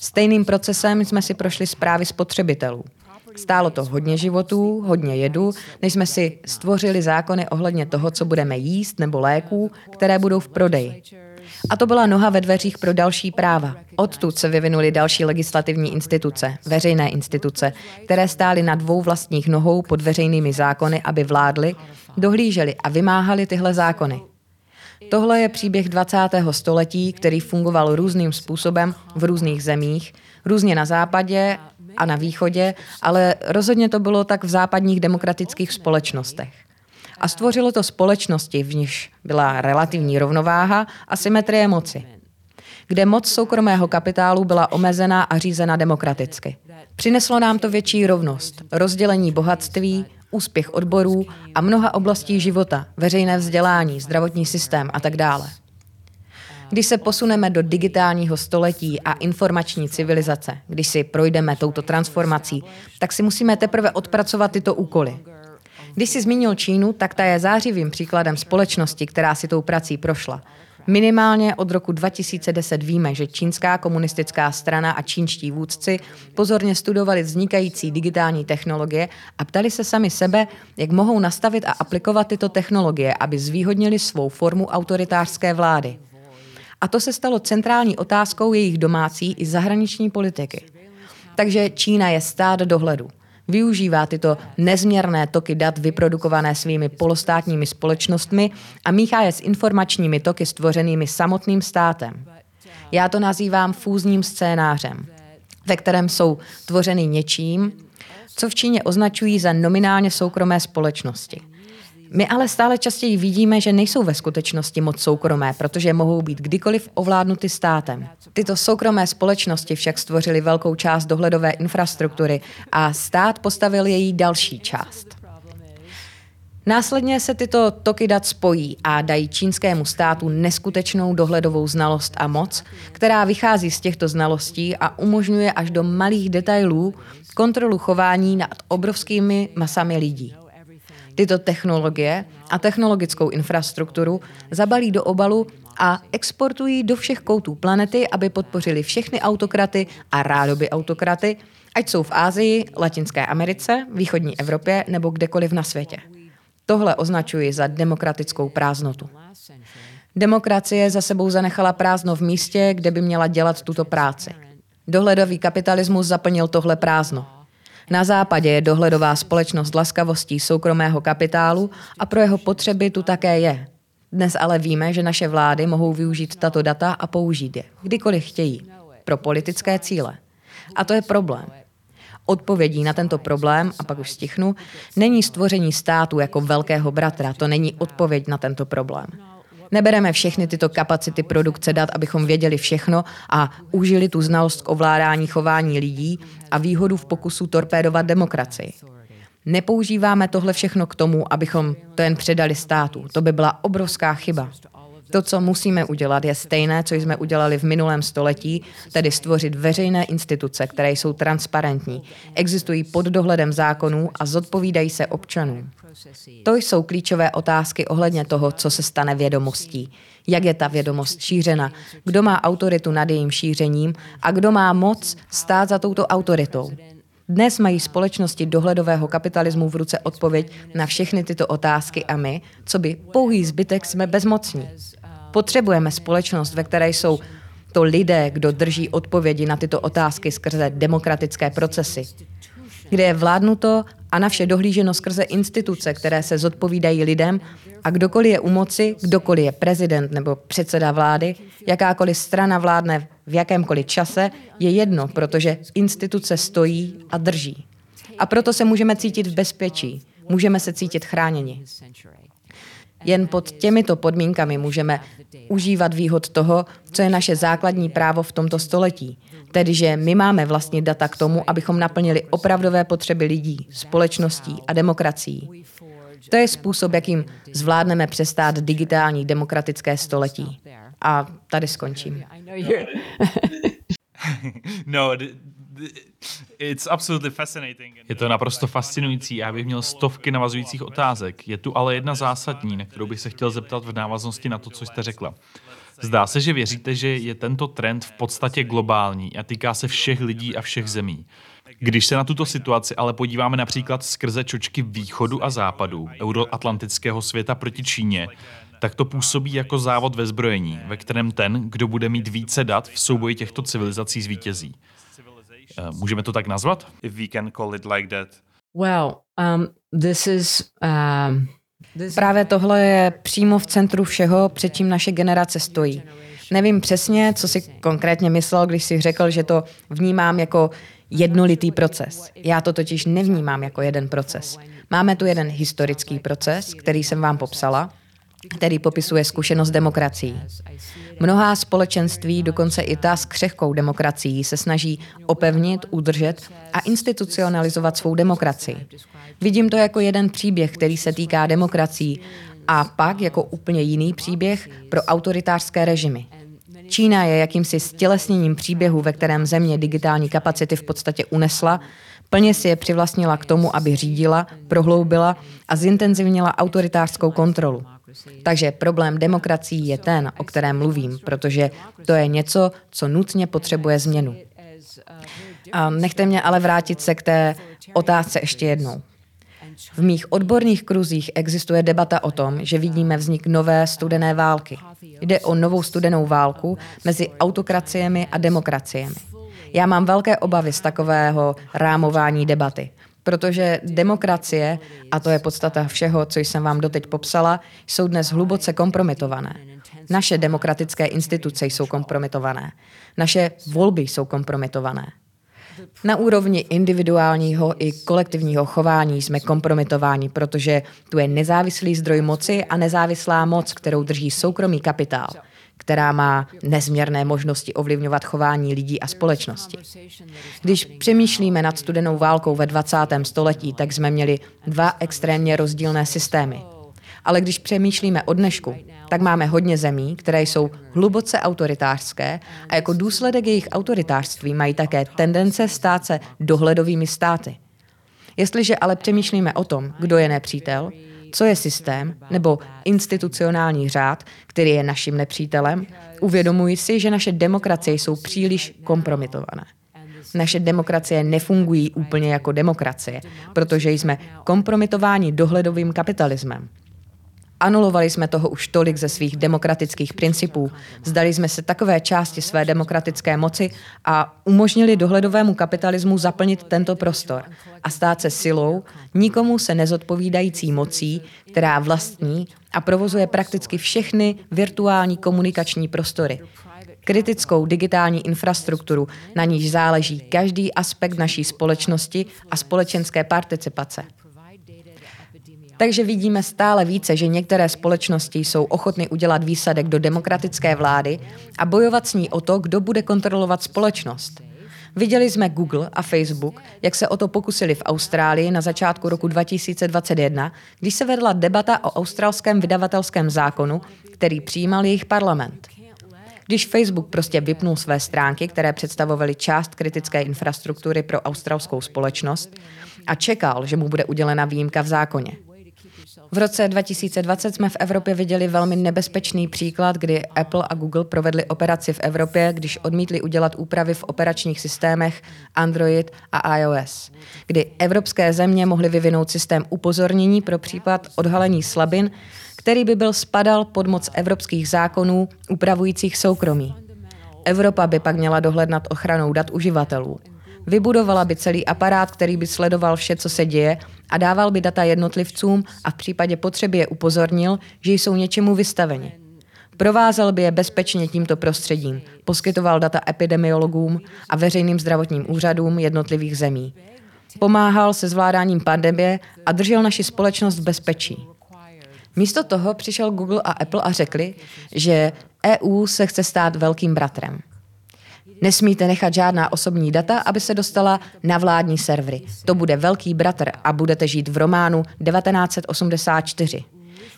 Stejným procesem jsme si prošli zprávy spotřebitelů. Stálo to hodně životů, hodně jedu, než jsme si stvořili zákony ohledně toho, co budeme jíst nebo léků, které budou v prodeji. A to byla noha ve dveřích pro další práva. Odtud se vyvinuly další legislativní instituce, veřejné instituce, které stály na dvou vlastních nohou pod veřejnými zákony, aby vládly, dohlíželi a vymáhali tyhle zákony. Tohle je příběh 20. století, který fungoval různým způsobem v různých zemích, různě na západě a na východě, ale rozhodně to bylo tak v západních demokratických společnostech a stvořilo to společnosti, v níž byla relativní rovnováha a symetrie moci, kde moc soukromého kapitálu byla omezená a řízena demokraticky. Přineslo nám to větší rovnost, rozdělení bohatství, úspěch odborů a mnoha oblastí života, veřejné vzdělání, zdravotní systém a tak dále. Když se posuneme do digitálního století a informační civilizace, když si projdeme touto transformací, tak si musíme teprve odpracovat tyto úkoly. Když si zmínil Čínu, tak ta je zářivým příkladem společnosti, která si tou prací prošla. Minimálně od roku 2010 víme, že čínská komunistická strana a čínští vůdci pozorně studovali vznikající digitální technologie a ptali se sami sebe, jak mohou nastavit a aplikovat tyto technologie, aby zvýhodnili svou formu autoritářské vlády. A to se stalo centrální otázkou jejich domácí i zahraniční politiky. Takže Čína je stát dohledu využívá tyto nezměrné toky dat vyprodukované svými polostátními společnostmi a míchá je s informačními toky stvořenými samotným státem. Já to nazývám fúzním scénářem, ve kterém jsou tvořeny něčím, co v Číně označují za nominálně soukromé společnosti. My ale stále častěji vidíme, že nejsou ve skutečnosti moc soukromé, protože mohou být kdykoliv ovládnuty státem. Tyto soukromé společnosti však stvořily velkou část dohledové infrastruktury a stát postavil její další část. Následně se tyto toky dat spojí a dají čínskému státu neskutečnou dohledovou znalost a moc, která vychází z těchto znalostí a umožňuje až do malých detailů kontrolu chování nad obrovskými masami lidí. Tyto technologie a technologickou infrastrukturu zabalí do obalu a exportují do všech koutů planety, aby podpořili všechny autokraty a rádoby autokraty, ať jsou v Ázii, Latinské Americe, východní Evropě nebo kdekoliv na světě. Tohle označuji za demokratickou prázdnotu. Demokracie za sebou zanechala prázdno v místě, kde by měla dělat tuto práci. Dohledový kapitalismus zaplnil tohle prázdno. Na západě je dohledová společnost laskavostí soukromého kapitálu a pro jeho potřeby tu také je. Dnes ale víme, že naše vlády mohou využít tato data a použít je, kdykoliv chtějí, pro politické cíle. A to je problém. Odpovědí na tento problém, a pak už stichnu, není stvoření státu jako velkého bratra, to není odpověď na tento problém. Nebereme všechny tyto kapacity produkce dat, abychom věděli všechno a užili tu znalost k ovládání chování lidí a výhodu v pokusu torpédovat demokracii. Nepoužíváme tohle všechno k tomu, abychom to jen předali státu. To by byla obrovská chyba. To, co musíme udělat, je stejné, co jsme udělali v minulém století, tedy stvořit veřejné instituce, které jsou transparentní, existují pod dohledem zákonů a zodpovídají se občanům. To jsou klíčové otázky ohledně toho, co se stane vědomostí. Jak je ta vědomost šířena, kdo má autoritu nad jejím šířením a kdo má moc stát za touto autoritou. Dnes mají společnosti dohledového kapitalismu v ruce odpověď na všechny tyto otázky a my, co by pouhý zbytek, jsme bezmocní. Potřebujeme společnost, ve které jsou to lidé, kdo drží odpovědi na tyto otázky skrze demokratické procesy, kde je vládnuto a na vše dohlíženo skrze instituce, které se zodpovídají lidem a kdokoliv je u moci, kdokoliv je prezident nebo předseda vlády, jakákoliv strana vládne v jakémkoliv čase, je jedno, protože instituce stojí a drží. A proto se můžeme cítit v bezpečí, můžeme se cítit chráněni. Jen pod těmito podmínkami můžeme užívat výhod toho, co je naše základní právo v tomto století. Tedy, že my máme vlastně data k tomu, abychom naplnili opravdové potřeby lidí, společností a demokracií. To je způsob, jakým zvládneme přestát digitální demokratické století. A tady skončím. [laughs] no, It's absolutely fascinating. Je to naprosto fascinující já bych měl stovky navazujících otázek. Je tu ale jedna zásadní, na kterou bych se chtěl zeptat v návaznosti na to, co jste řekla. Zdá se, že věříte, že je tento trend v podstatě globální a týká se všech lidí a všech zemí. Když se na tuto situaci ale podíváme například skrze čočky východu a západu, euroatlantického světa proti Číně, tak to působí jako závod ve zbrojení, ve kterém ten, kdo bude mít více dat v souboji těchto civilizací zvítězí. Eh, můžeme to tak nazvat? If we can call it like that. Well, um, this is um, Právě tohle je přímo v centru všeho, před čím naše generace stojí. Nevím přesně, co si konkrétně myslel, když si řekl, že to vnímám jako jednolitý proces. Já to totiž nevnímám jako jeden proces. Máme tu jeden historický proces, který jsem vám popsala, který popisuje zkušenost demokracií. Mnohá společenství, dokonce i ta s křehkou demokracií, se snaží opevnit, udržet a institucionalizovat svou demokracii. Vidím to jako jeden příběh, který se týká demokracií a pak jako úplně jiný příběh pro autoritářské režimy. Čína je jakýmsi stělesněním příběhu, ve kterém země digitální kapacity v podstatě unesla, plně si je přivlastnila k tomu, aby řídila, prohloubila a zintenzivnila autoritářskou kontrolu. Takže problém demokracií je ten, o kterém mluvím, protože to je něco, co nutně potřebuje změnu. A nechte mě ale vrátit se k té otázce ještě jednou. V mých odborných kruzích existuje debata o tom, že vidíme vznik nové studené války. Jde o novou studenou válku mezi autokraciemi a demokraciemi. Já mám velké obavy z takového rámování debaty, protože demokracie, a to je podstata všeho, co jsem vám doteď popsala, jsou dnes hluboce kompromitované. Naše demokratické instituce jsou kompromitované. Naše volby jsou kompromitované. Na úrovni individuálního i kolektivního chování jsme kompromitováni, protože tu je nezávislý zdroj moci a nezávislá moc, kterou drží soukromý kapitál. Která má nezměrné možnosti ovlivňovat chování lidí a společnosti. Když přemýšlíme nad studenou válkou ve 20. století, tak jsme měli dva extrémně rozdílné systémy. Ale když přemýšlíme o dnešku, tak máme hodně zemí, které jsou hluboce autoritářské a jako důsledek jejich autoritářství mají také tendence stát se dohledovými státy. Jestliže ale přemýšlíme o tom, kdo je nepřítel, co je systém nebo institucionální řád, který je naším nepřítelem, uvědomuji si, že naše demokracie jsou příliš kompromitované. Naše demokracie nefungují úplně jako demokracie, protože jsme kompromitováni dohledovým kapitalismem. Anulovali jsme toho už tolik ze svých demokratických principů, vzdali jsme se takové části své demokratické moci a umožnili dohledovému kapitalismu zaplnit tento prostor a stát se silou, nikomu se nezodpovídající mocí, která vlastní a provozuje prakticky všechny virtuální komunikační prostory. Kritickou digitální infrastrukturu, na níž záleží každý aspekt naší společnosti a společenské participace. Takže vidíme stále více, že některé společnosti jsou ochotny udělat výsadek do demokratické vlády a bojovat s ní o to, kdo bude kontrolovat společnost. Viděli jsme Google a Facebook, jak se o to pokusili v Austrálii na začátku roku 2021, když se vedla debata o australském vydavatelském zákonu, který přijímal jejich parlament. Když Facebook prostě vypnul své stránky, které představovaly část kritické infrastruktury pro australskou společnost, a čekal, že mu bude udělena výjimka v zákoně. V roce 2020 jsme v Evropě viděli velmi nebezpečný příklad, kdy Apple a Google provedli operaci v Evropě, když odmítli udělat úpravy v operačních systémech Android a iOS, kdy evropské země mohly vyvinout systém upozornění pro případ odhalení slabin, který by byl spadal pod moc evropských zákonů upravujících soukromí. Evropa by pak měla dohled nad ochranou dat uživatelů. Vybudovala by celý aparát, který by sledoval vše, co se děje a dával by data jednotlivcům a v případě potřeby je upozornil, že jsou něčemu vystaveni. Provázel by je bezpečně tímto prostředím, poskytoval data epidemiologům a veřejným zdravotním úřadům jednotlivých zemí. Pomáhal se zvládáním pandemie a držel naši společnost v bezpečí. Místo toho přišel Google a Apple a řekli, že EU se chce stát velkým bratrem. Nesmíte nechat žádná osobní data, aby se dostala na vládní servery. To bude velký bratr a budete žít v románu 1984.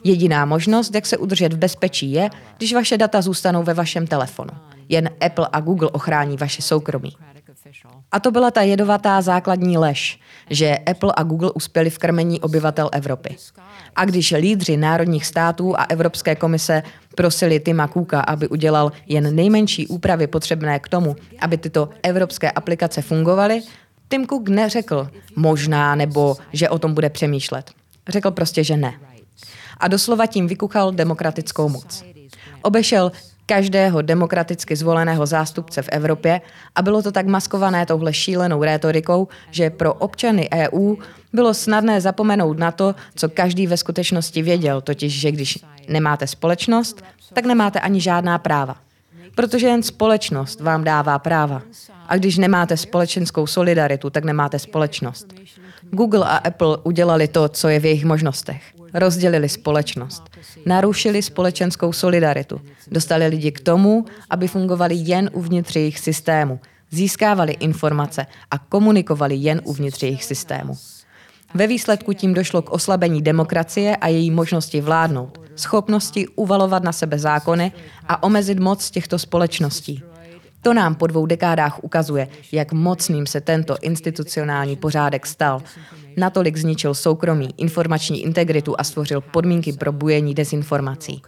Jediná možnost, jak se udržet v bezpečí, je, když vaše data zůstanou ve vašem telefonu. Jen Apple a Google ochrání vaše soukromí. A to byla ta jedovatá základní lež, že Apple a Google uspěli v krmení obyvatel Evropy. A když lídři národních států a Evropské komise prosili Tima Cooka, aby udělal jen nejmenší úpravy potřebné k tomu, aby tyto evropské aplikace fungovaly, Tim Cook neřekl možná nebo že o tom bude přemýšlet. Řekl prostě, že ne. A doslova tím vykuchal demokratickou moc. Obešel každého demokraticky zvoleného zástupce v Evropě a bylo to tak maskované touhle šílenou rétorikou, že pro občany EU bylo snadné zapomenout na to, co každý ve skutečnosti věděl, totiž, že když nemáte společnost, tak nemáte ani žádná práva. Protože jen společnost vám dává práva. A když nemáte společenskou solidaritu, tak nemáte společnost. Google a Apple udělali to, co je v jejich možnostech. Rozdělili společnost. Narušili společenskou solidaritu. Dostali lidi k tomu, aby fungovali jen uvnitř jejich systému. Získávali informace a komunikovali jen uvnitř jejich systému. Ve výsledku tím došlo k oslabení demokracie a její možnosti vládnout, schopnosti uvalovat na sebe zákony a omezit moc těchto společností. To nám po dvou dekádách ukazuje, jak mocným se tento institucionální pořádek stal. Natolik zničil soukromí, informační integritu a stvořil podmínky pro bujení dezinformací.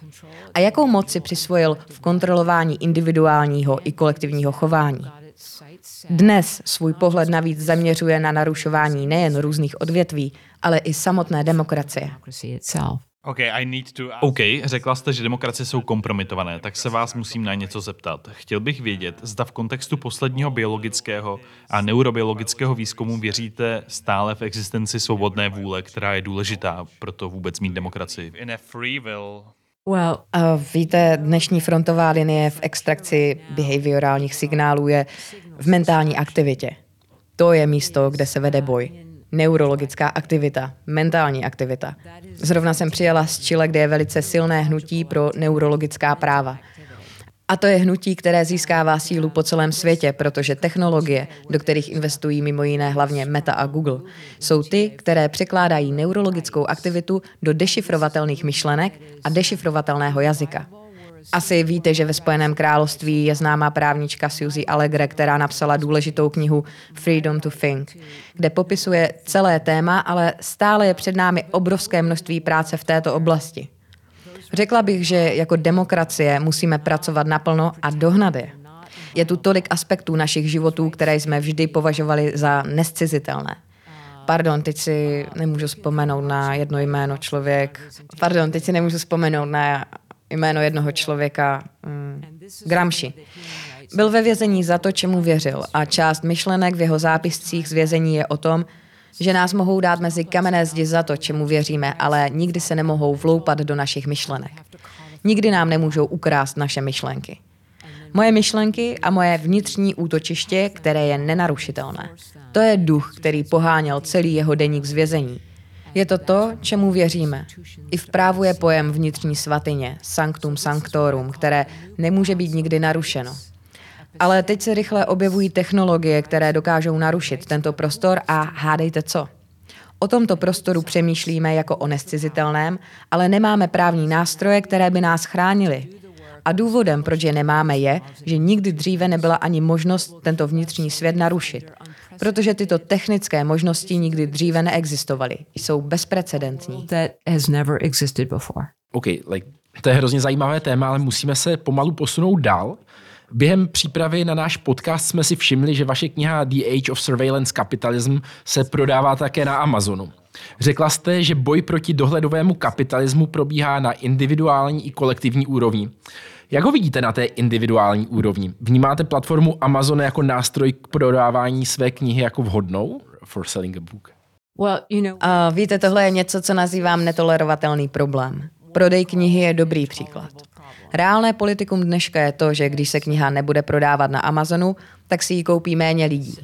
A jakou moc si přisvojil v kontrolování individuálního i kolektivního chování. Dnes svůj pohled navíc zaměřuje na narušování nejen různých odvětví, ale i samotné demokracie. Okay, I need to ask... OK, řekla jste, že demokracie jsou kompromitované, tak se vás musím na něco zeptat. Chtěl bych vědět, zda v kontextu posledního biologického a neurobiologického výzkumu věříte stále v existenci svobodné vůle, která je důležitá pro to vůbec mít demokracii. Well, uh, víte, dnešní frontová linie v extrakci behaviorálních signálů je v mentální aktivitě. To je místo, kde se vede boj. Neurologická aktivita, mentální aktivita. Zrovna jsem přijela z Chile, kde je velice silné hnutí pro neurologická práva. A to je hnutí, které získává sílu po celém světě, protože technologie, do kterých investují mimo jiné hlavně Meta a Google, jsou ty, které překládají neurologickou aktivitu do dešifrovatelných myšlenek a dešifrovatelného jazyka. Asi víte, že ve Spojeném království je známá právnička Suzy Allegre, která napsala důležitou knihu Freedom to Think, kde popisuje celé téma, ale stále je před námi obrovské množství práce v této oblasti. Řekla bych, že jako demokracie musíme pracovat naplno a dohnat je. Je tu tolik aspektů našich životů, které jsme vždy považovali za nescizitelné. Pardon, teď si nemůžu vzpomenout na jedno jméno člověk. Pardon, teď si nemůžu vzpomenout na jméno jednoho člověka, mm, Gramsci. Byl ve vězení za to, čemu věřil a část myšlenek v jeho zápiscích z vězení je o tom, že nás mohou dát mezi kamenné zdi za to, čemu věříme, ale nikdy se nemohou vloupat do našich myšlenek. Nikdy nám nemůžou ukrást naše myšlenky. Moje myšlenky a moje vnitřní útočiště, které je nenarušitelné. To je duch, který poháněl celý jeho deník z vězení. Je to to, čemu věříme. I v právu je pojem vnitřní svatyně, sanctum sanctorum, které nemůže být nikdy narušeno. Ale teď se rychle objevují technologie, které dokážou narušit tento prostor a hádejte co. O tomto prostoru přemýšlíme jako o nescizitelném, ale nemáme právní nástroje, které by nás chránily. A důvodem, proč je nemáme, je, že nikdy dříve nebyla ani možnost tento vnitřní svět narušit. Protože tyto technické možnosti nikdy dříve neexistovaly. Jsou bezprecedentní. That has never existed before. OK, like, to je hrozně zajímavé téma, ale musíme se pomalu posunout dál. Během přípravy na náš podcast jsme si všimli, že vaše kniha The Age of Surveillance Capitalism se prodává také na Amazonu. Řekla jste, že boj proti dohledovému kapitalismu probíhá na individuální i kolektivní úrovni. Jak ho vidíte na té individuální úrovni? Vnímáte platformu Amazon jako nástroj k prodávání své knihy jako vhodnou for selling a book? Well, you know, A víte, tohle je něco, co nazývám netolerovatelný problém. Prodej knihy je dobrý příklad. Reálné politikum dneška je to, že když se kniha nebude prodávat na Amazonu, tak si ji koupí méně lidí.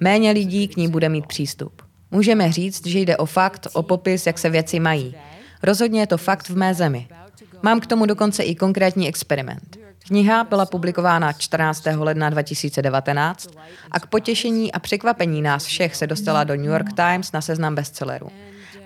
Méně lidí k ní bude mít přístup. Můžeme říct, že jde o fakt, o popis, jak se věci mají. Rozhodně je to fakt v mé zemi. Mám k tomu dokonce i konkrétní experiment. Kniha byla publikována 14. ledna 2019 a k potěšení a překvapení nás všech se dostala do New York Times na seznam bestsellerů.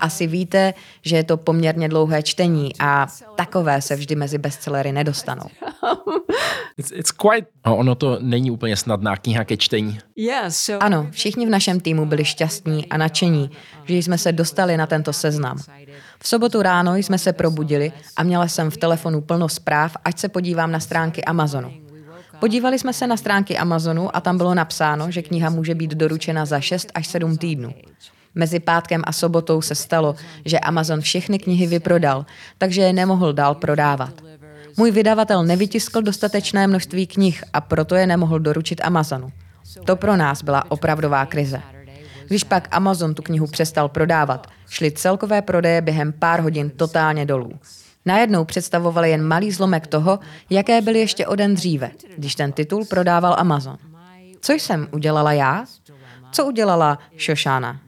Asi víte, že je to poměrně dlouhé čtení a takové se vždy mezi bestsellery nedostanou. [laughs] It's, it's quite... No, ono to není úplně snadná kniha ke čtení. yeah, so Ano, všichni v našem týmu byli šťastní a nadšení, že jsme se dostali na tento seznam. V sobotu ráno jsme se probudili a měla jsem v telefonu plno zpráv, ať se podívám na stránky Amazonu. Podívali jsme se na stránky Amazonu a tam bylo napsáno, že kniha může být doručena za 6 až 7 týdnů. Mezi pátkem a sobotou se stalo, že Amazon všechny knihy vyprodal, takže je nemohl dál prodávat. Můj vydavatel nevytiskl dostatečné množství knih a proto je nemohl doručit Amazonu. To pro nás byla opravdová krize. Když pak Amazon tu knihu přestal prodávat, šly celkové prodeje během pár hodin totálně dolů. Najednou představovali jen malý zlomek toho, jaké byly ještě o den dříve, když ten titul prodával Amazon. Co jsem udělala já? Co udělala Shoshana?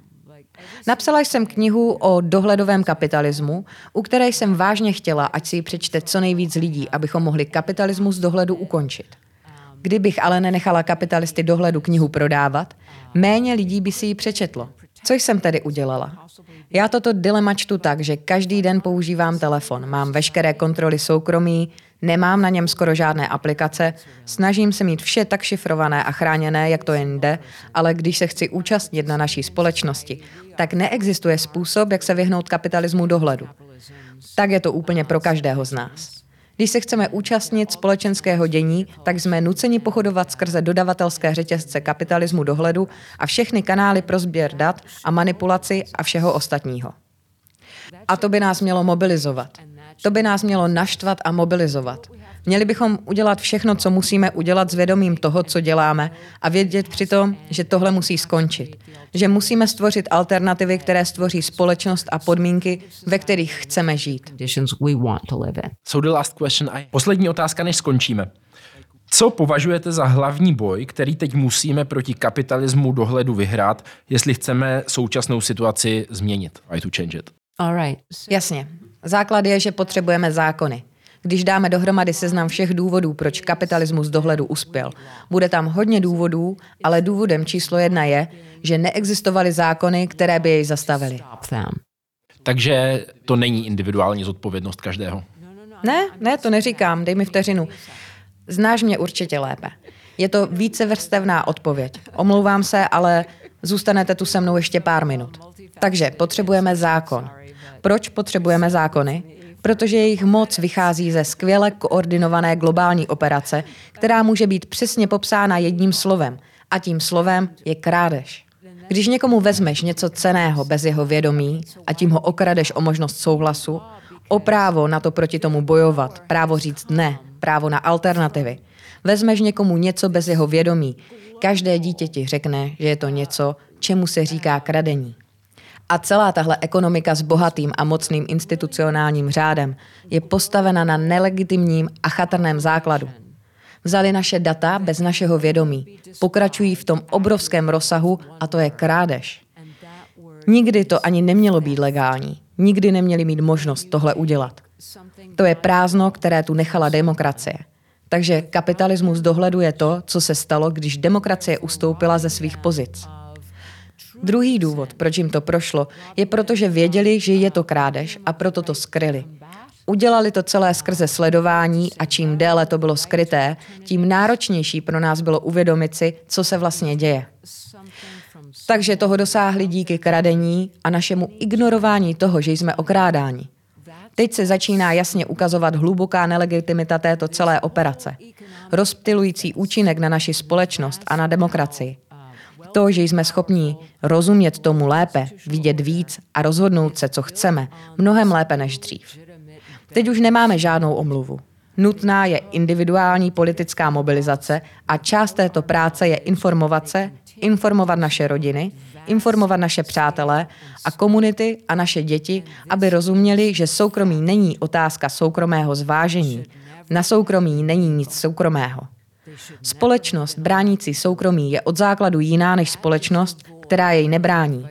Napsala jsem knihu o dohledovém kapitalismu, u které jsem vážně chtěla, ať si ji přečte co nejvíc lidí, abychom mohli kapitalismus dohledu ukončit. Kdybych ale nenechala kapitalisty dohledu knihu prodávat, méně lidí by si ji přečetlo. Co jsem tedy udělala? Já toto dilema čtu tak, že každý den používám telefon, mám veškeré kontroly soukromí, nemám na něm skoro žádné aplikace, snažím se mít vše tak šifrované a chráněné, jak to jen jde, ale když se chci účastnit na naší společnosti, tak neexistuje způsob, jak se vyhnout kapitalismu dohledu. Tak je to úplně pro každého z nás. Když se chceme účastnit společenského dění, tak jsme nuceni pochodovat skrze dodavatelské řetězce kapitalismu dohledu a všechny kanály pro sběr dat a manipulaci a všeho ostatního. A to by nás mělo mobilizovat. To by nás mělo naštvat a mobilizovat. Měli bychom udělat všechno, co musíme udělat s vědomím toho, co děláme a vědět přitom, že tohle musí skončit. Že musíme stvořit alternativy, které stvoří společnost a podmínky, ve kterých chceme žít. Poslední otázka, než skončíme. Co považujete za hlavní boj, který teď musíme proti kapitalismu dohledu vyhrát, jestli chceme současnou situaci změnit? I to change it. All right. Jasně. Základ je, že potřebujeme zákony. Když dáme dohromady seznam všech důvodů, proč kapitalismus dohledu uspěl, bude tam hodně důvodů, ale důvodem číslo jedna je, že neexistovaly zákony, které by jej zastavily. Takže to není individuální zodpovědnost každého. Ne, ne, to neříkám, dej mi vteřinu. Znáš mě určitě lépe. Je to vícevrstevná odpověď. Omlouvám se, ale zůstanete tu se mnou ještě pár minut. Takže potřebujeme zákon. Proč potřebujeme zákony? Protože jejich moc vychází ze skvěle koordinované globální operace, která může být přesně popsána jedním slovem. A tím slovem je krádež. Když někomu vezmeš něco ceného bez jeho vědomí a tím ho okradeš o možnost souhlasu, o právo na to proti tomu bojovat, právo říct ne, právo na alternativy, vezmeš někomu něco bez jeho vědomí, každé dítě ti řekne, že je to něco, čemu se říká kradení. A celá tahle ekonomika s bohatým a mocným institucionálním řádem je postavena na nelegitimním a chatrném základu. Vzali naše data bez našeho vědomí, pokračují v tom obrovském rozsahu a to je krádež. Nikdy to ani nemělo být legální. Nikdy neměli mít možnost tohle udělat. To je prázdno, které tu nechala demokracie. Takže kapitalismus dohleduje to, co se stalo, když demokracie ustoupila ze svých pozic. Druhý důvod, proč jim to prošlo, je proto, že věděli, že je to krádež a proto to skryli. Udělali to celé skrze sledování a čím déle to bylo skryté, tím náročnější pro nás bylo uvědomit si, co se vlastně děje. Takže toho dosáhli díky kradení a našemu ignorování toho, že jsme okrádáni. Teď se začíná jasně ukazovat hluboká nelegitimita této celé operace. Rozptilující účinek na naši společnost a na demokracii. To, že jsme schopni rozumět tomu lépe, vidět víc a rozhodnout se, co chceme, mnohem lépe než dřív. Teď už nemáme žádnou omluvu. Nutná je individuální politická mobilizace a část této práce je informovat se, informovat naše rodiny, informovat naše přátelé a komunity a naše děti, aby rozuměli, že soukromí není otázka soukromého zvážení. Na soukromí není nic soukromého. Společnost bránící soukromí je od základu jiná než společnost, která jej nebrání.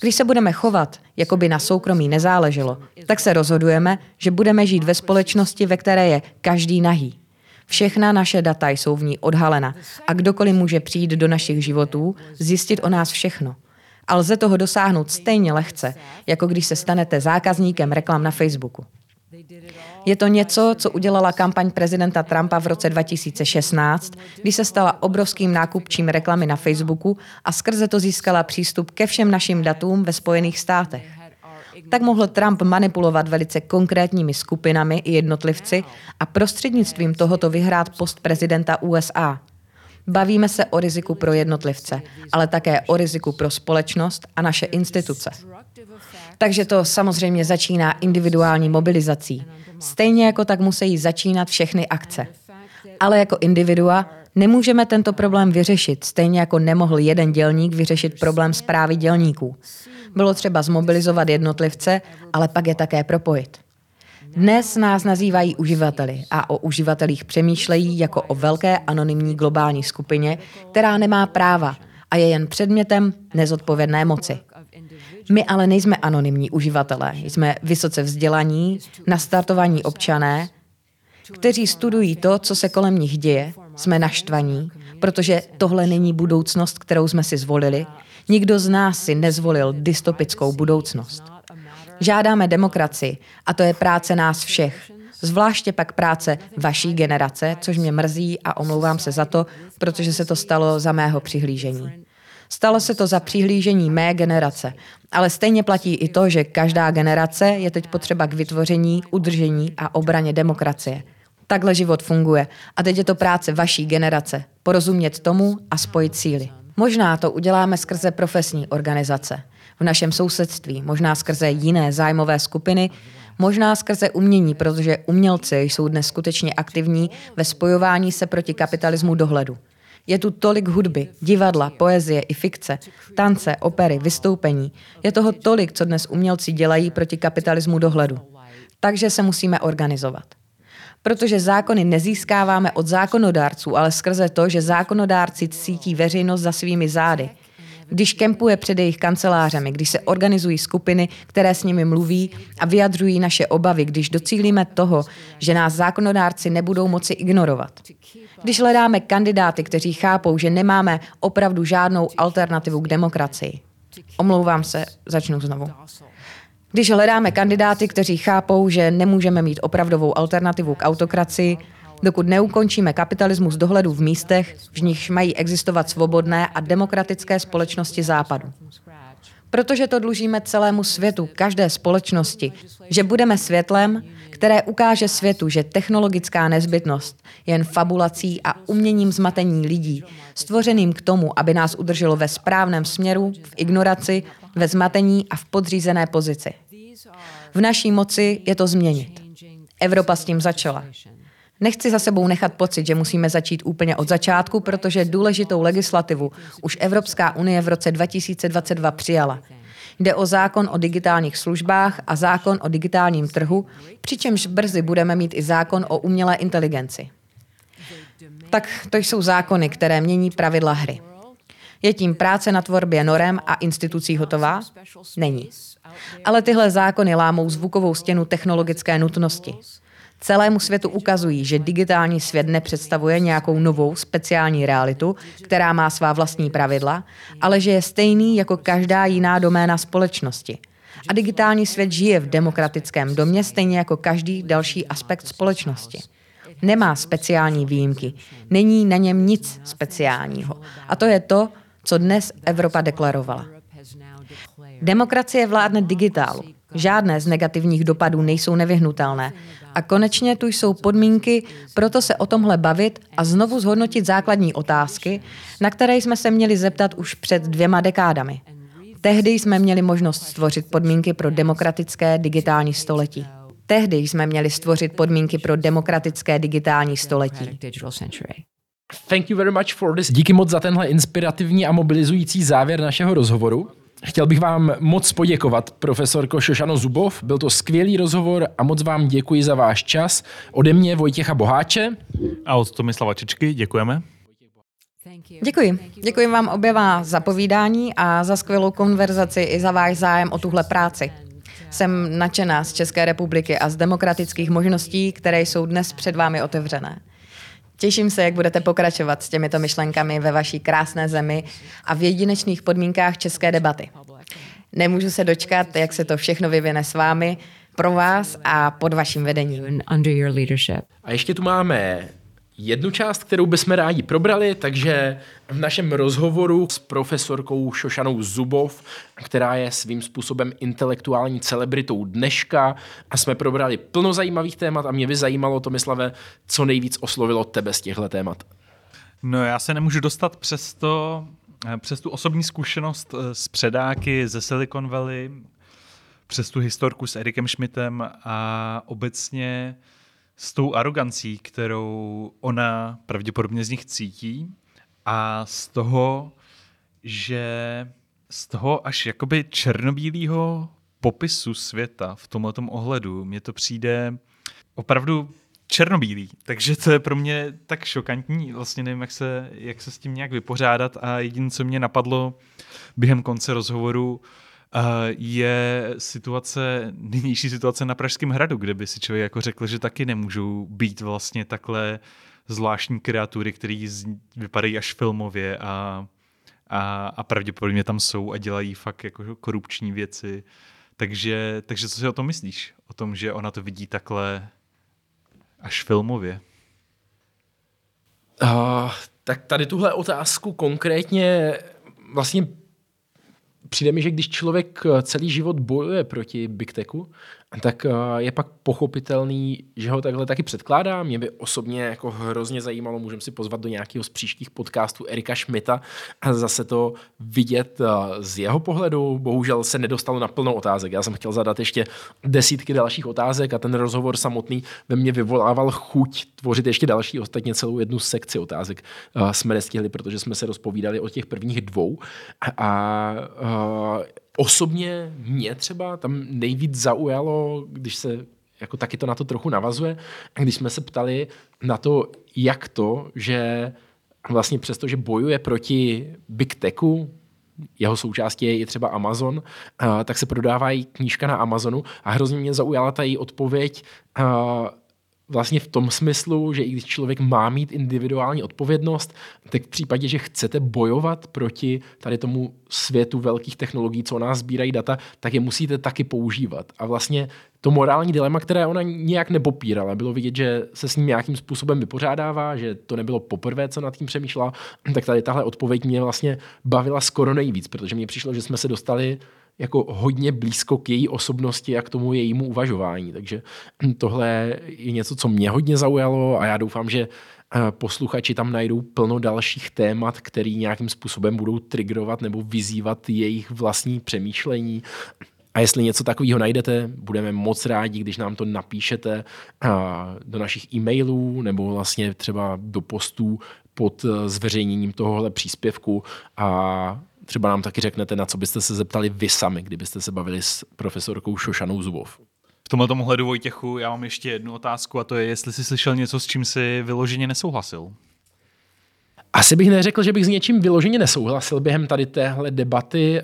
Když se budeme chovat, jako by na soukromí nezáleželo, tak se rozhodujeme, že budeme žít ve společnosti, ve které je každý nahý. Všechna naše data jsou v ní odhalena a kdokoliv může přijít do našich životů, zjistit o nás všechno. A lze toho dosáhnout stejně lehce, jako když se stanete zákazníkem reklam na Facebooku. Je to něco, co udělala kampaň prezidenta Trumpa v roce 2016, kdy se stala obrovským nákupčím reklamy na Facebooku a skrze to získala přístup ke všem našim datům ve Spojených státech. Tak mohl Trump manipulovat velice konkrétními skupinami i jednotlivci a prostřednictvím tohoto vyhrát post prezidenta USA. Bavíme se o riziku pro jednotlivce, ale také o riziku pro společnost a naše instituce. Takže to samozřejmě začíná individuální mobilizací. Stejně jako tak musí začínat všechny akce. Ale jako individua nemůžeme tento problém vyřešit, stejně jako nemohl jeden dělník vyřešit problém zprávy dělníků. Bylo třeba zmobilizovat jednotlivce, ale pak je také propojit. Dnes nás nazývají uživateli a o uživatelích přemýšlejí jako o velké anonymní globální skupině, která nemá práva a je jen předmětem nezodpovědné moci. My ale nejsme anonymní uživatelé, jsme vysoce vzdělaní, nastartovaní občané, kteří studují to, co se kolem nich děje, jsme naštvaní, protože tohle není budoucnost, kterou jsme si zvolili. Nikdo z nás si nezvolil dystopickou budoucnost. Žádáme demokracii a to je práce nás všech. Zvláště pak práce vaší generace, což mě mrzí a omlouvám se za to, protože se to stalo za mého přihlížení. Stalo se to za přihlížení mé generace, ale stejně platí i to, že každá generace je teď potřeba k vytvoření, udržení a obraně demokracie. Takhle život funguje a teď je to práce vaší generace. Porozumět tomu a spojit síly. Možná to uděláme skrze profesní organizace. V našem sousedství, možná skrze jiné zájmové skupiny, možná skrze umění, protože umělci jsou dnes skutečně aktivní ve spojování se proti kapitalismu dohledu. Je tu tolik hudby, divadla, poezie i fikce, tance, opery, vystoupení. Je toho tolik, co dnes umělci dělají proti kapitalismu dohledu. Takže se musíme organizovat. Protože zákony nezískáváme od zákonodárců, ale skrze to, že zákonodárci cítí veřejnost za svými zády. Když kempuje před jejich kancelářemi, když se organizují skupiny, které s nimi mluví a vyjadřují naše obavy, když docílíme toho, že nás zákonodárci nebudou moci ignorovat. Když hledáme kandidáty, kteří chápou, že nemáme opravdu žádnou alternativu k demokracii. Omlouvám se, začnu znovu. Když hledáme kandidáty, kteří chápou, že nemůžeme mít opravdovou alternativu k autokracii, dokud neukončíme kapitalismus dohledu v místech, v nichž mají existovat svobodné a demokratické společnosti západu. Protože to dlužíme celému světu, každé společnosti, že budeme světlem, které ukáže světu, že technologická nezbytnost je jen fabulací a uměním zmatení lidí, stvořeným k tomu, aby nás udrželo ve správném směru, v ignoraci, ve zmatení a v podřízené pozici. V naší moci je to změnit. Evropa s tím začala. Nechci za sebou nechat pocit, že musíme začít úplně od začátku, protože důležitou legislativu už Evropská unie v roce 2022 přijala. Jde o zákon o digitálních službách a zákon o digitálním trhu, přičemž brzy budeme mít i zákon o umělé inteligenci. Tak to jsou zákony, které mění pravidla hry. Je tím práce na tvorbě norem a institucí hotová? Není. Ale tyhle zákony lámou zvukovou stěnu technologické nutnosti. Celému světu ukazují, že digitální svět nepředstavuje nějakou novou speciální realitu, která má svá vlastní pravidla, ale že je stejný jako každá jiná doména společnosti. A digitální svět žije v demokratickém domě stejně jako každý další aspekt společnosti. Nemá speciální výjimky, není na něm nic speciálního. A to je to, co dnes Evropa deklarovala. Demokracie vládne digitálu. Žádné z negativních dopadů nejsou nevyhnutelné. A konečně tu jsou podmínky, proto se o tomhle bavit a znovu zhodnotit základní otázky, na které jsme se měli zeptat už před dvěma dekádami. Tehdy jsme měli možnost stvořit podmínky pro demokratické digitální století. Tehdy jsme měli stvořit podmínky pro demokratické digitální století. Díky moc za tenhle inspirativní a mobilizující závěr našeho rozhovoru. Chtěl bych vám moc poděkovat, profesorko Šošano Zubov. Byl to skvělý rozhovor a moc vám děkuji za váš čas. Ode mě Vojtěcha Boháče. A od Tomislava Čečky děkujeme. Děkuji. Děkuji vám oběma za povídání a za skvělou konverzaci i za váš zájem o tuhle práci. Jsem nadšená z České republiky a z demokratických možností, které jsou dnes před vámi otevřené. Těším se, jak budete pokračovat s těmito myšlenkami ve vaší krásné zemi a v jedinečných podmínkách české debaty. Nemůžu se dočkat, jak se to všechno vyvine s vámi, pro vás a pod vaším vedením. Under your leadership. A ještě tu máme jednu část, kterou bychom rádi probrali, takže v našem rozhovoru s profesorkou Šošanou Zubov, která je svým způsobem intelektuální celebritou dneška a jsme probrali plno zajímavých témat a mě by zajímalo, Tomislave, co nejvíc oslovilo tebe z těchto témat. No já se nemůžu dostat přes to, přes tu osobní zkušenost eh, s předáky ze Silicon Valley, přes tu historku s Erikem Schmidtem a obecně s tou arogancí, kterou ona pravděpodobně z nich cítí a z toho, že z toho až jakoby černobílého popisu světa v tomhle ohledu mně to přijde opravdu černobílý, takže to je pro mě tak šokantní, vlastně nevím, jak se, jak se s tím nějak vypořádat. A jediné, co mě napadlo během konce rozhovoru, je situace, nynější situace na Pražském hradu, kde by si člověk jako řekl, že taky nemůžou být vlastně takhle zvláštní kreatury, které vypadají až filmově a, a, a pravděpodobně tam jsou a dělají fakt jako korupční věci. Takže, takže co si o tom myslíš? O tom, že ona to vidí takhle až filmově? Uh, tak tady tuhle otázku konkrétně vlastně přijde mi, že když člověk eh, celý život bojuje proti Big Techu, tak eh, je pak pochopitelný, že ho takhle taky předkládá. Mě by osobně jako hrozně zajímalo, můžeme si pozvat do nějakého z příštích podcastů Erika Schmidta a zase to vidět eh, z jeho pohledu. Bohužel se nedostalo na plnou otázek. Já jsem chtěl zadat ještě desítky dalších otázek a ten rozhovor samotný ve mně vyvolával chuť tvořit ještě další, ostatně celou jednu sekci otázek jsme nestihli, protože jsme se rozpovídali o těch prvních dvou a, a osobně mě třeba tam nejvíc zaujalo, když se jako taky to na to trochu navazuje, když jsme se ptali na to, jak to, že vlastně přesto, že bojuje proti Big Techu, jeho součástí je třeba Amazon, a, tak se prodává knížka na Amazonu a hrozně mě zaujala ta její odpověď a, vlastně v tom smyslu, že i když člověk má mít individuální odpovědnost, tak v případě, že chcete bojovat proti tady tomu světu velkých technologií, co o nás sbírají data, tak je musíte taky používat. A vlastně to morální dilema, které ona nějak nepopírala, bylo vidět, že se s ním nějakým způsobem vypořádává, že to nebylo poprvé, co nad tím přemýšlela, tak tady tahle odpověď mě vlastně bavila skoro nejvíc, protože mně přišlo, že jsme se dostali jako hodně blízko k její osobnosti a k tomu jejímu uvažování. Takže [clears throat] tohle je něco, co mě hodně zaujalo a já doufám, že eh, posluchači tam najdou plno dalších témat, který nějakým způsobem budou triggerovat nebo vyzývat jejich vlastní přemýšlení. A jestli něco takového najdete, budeme moc rádi, když nám to napíšete eh, do našich e-mailů nebo vlastně třeba do postů pod eh, zveřejněním tohohle příspěvku a třeba nám taky řeknete, na co byste se zeptali vy sami, kdybyste se bavili s profesorkou Šošanou Zubov. V tomhle tomu hledu Vojtěchu já mám ještě jednu otázku a to je, jestli jsi slyšel něco, s čím si vyloženě nesouhlasil. Asi bych neřekl, že bych s něčím vyloženě nesouhlasil během tady téhle debaty.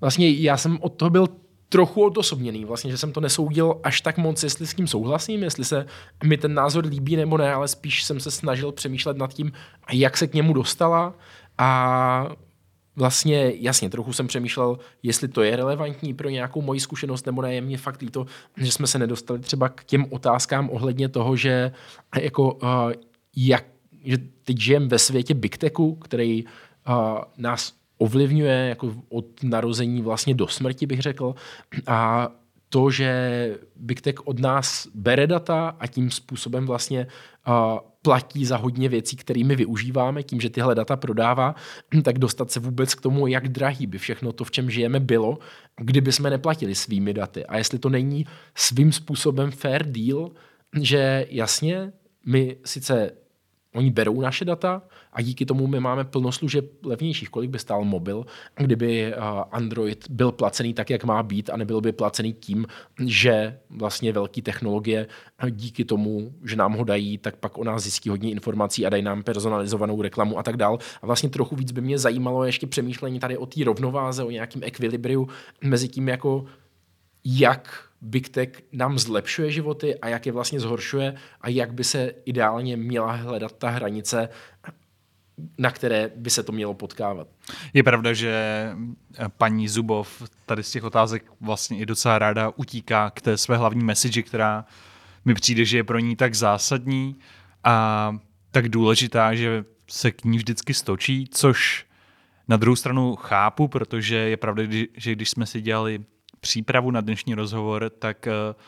Vlastně já jsem od toho byl trochu odosobněný, vlastně, že jsem to nesoudil až tak moc, jestli s tím souhlasím, jestli se mi ten názor líbí nebo ne, ale spíš jsem se snažil přemýšlet nad tím, jak se k němu dostala a vlastně, jasně, trochu jsem přemýšlel, jestli to je relevantní pro nějakou moji zkušenost, nebo ne, je mě fakt líto, že jsme se nedostali třeba k těm otázkám ohledně toho, že jako, uh, jak, že teď žijeme ve světě Big Techu, který uh, nás ovlivňuje jako od narození vlastně do smrti, bych řekl. A to, že Big Tech od nás bere data a tím způsobem vlastně uh, platí za hodně věcí, kterými využíváme, tím, že tyhle data prodává, [clears throat] tak dostat se vůbec k tomu, jak drahý by všechno to, v čem žijeme, bylo, kdyby jsme neplatili svými daty. A jestli to není svým způsobem fair deal, že jasně, my sice Oni berou naše data a díky tomu my máme plno služeb levnějších. Kolik by stál mobil, kdyby eh, Android byl placený tak, jak má být a nebyl by placený tím, že vlastně velké technologie díky tomu, že nám ho dají, tak pak o nás zjistí hodně informací a dají nám personalizovanou reklamu a tak dál. A vlastně trochu víc by mě zajímalo ještě přemýšlení tady o té rovnováze, o nějakým ekvilibriu mezi tím, jako jak Big Tech nám zlepšuje životy a jak je vlastně zhoršuje a jak by se ideálně měla hledat ta hranice, na které by se to mělo potkávat. Je pravda, že paní Zubov tady z těch otázek vlastně i docela ráda utíká k té své hlavní message, která mi přijde, že je pro ní tak zásadní a tak důležitá, že se k ní vždycky stočí, což na druhou stranu chápu, protože je pravda, že když jsme si dělali přípravu na dnešní rozhovor, tak uh,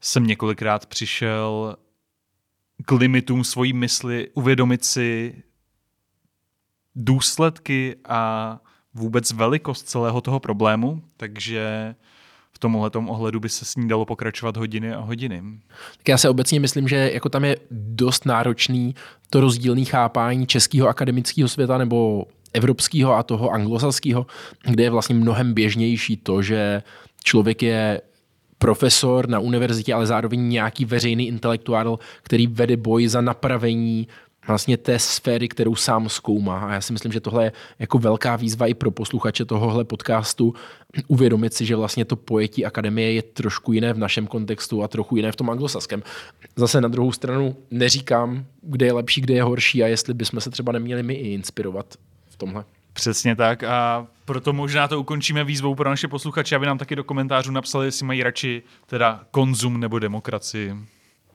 jsem několikrát přišel k limitům svojí mysli, uvědomit si důsledky a vůbec velikost celého toho problému, takže v tomhle ohledu by se s ní dalo pokračovat hodiny a hodiny. Tak já se obecně myslím, že jako tam je dost náročný to rozdílný chápání českého akademického světa nebo evropského a toho anglosaského, kde je vlastně mnohem běžnější to, že člověk je profesor na univerzitě, ale zároveň nějaký veřejný intelektuál, který vede boj za napravení vlastně té sféry, kterou sám zkoumá. A já si myslím, že tohle je jako velká výzva i pro posluchače tohohle podcastu uvědomit si, že vlastně to pojetí akademie je trošku jiné v našem kontextu a trochu jiné v tom anglosaském. Zase na druhou stranu neříkám, kde je lepší, kde je horší a jestli bychom se třeba neměli my i inspirovat v tomhle. Přesně tak a proto možná to ukončíme výzvou pro naše posluchače, aby nám taky do komentářů napsali, jestli mají radši teda konzum nebo demokracii.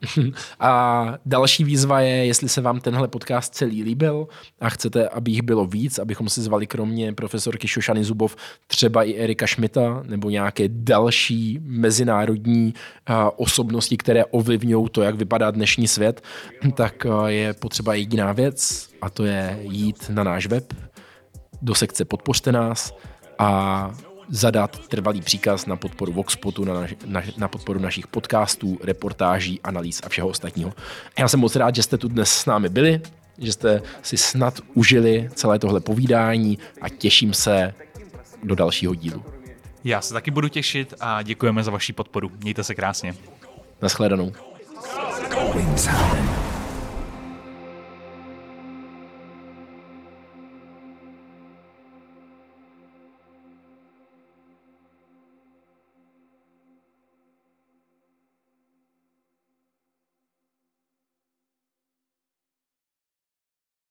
[laughs] A další výzva je, jestli se vám tenhle podcast celý líbil a chcete, aby jich bylo víc, abychom si zvali kromě profesorky Šošany Zubov třeba i Erika Šmita nebo nějaké další mezinárodní osobnosti, které ovlivňují to, jak vypadá dnešní svět, tak je potřeba jediná věc a to je jít na náš web do sekce Podpořte nás a zadat trvalý příkaz na podporu Voxpotu, na, naš, na, na podporu našich podcastů, reportáží, analýz a všeho ostatního. Já jsem moc rád, že jste tu dnes s námi byli, že jste si snad užili celé tohle povídání a těším se do dalšího dílu. Já se taky budu těšit a děkujeme za vaši podporu. Mějte se krásně. Naschledanou. Go.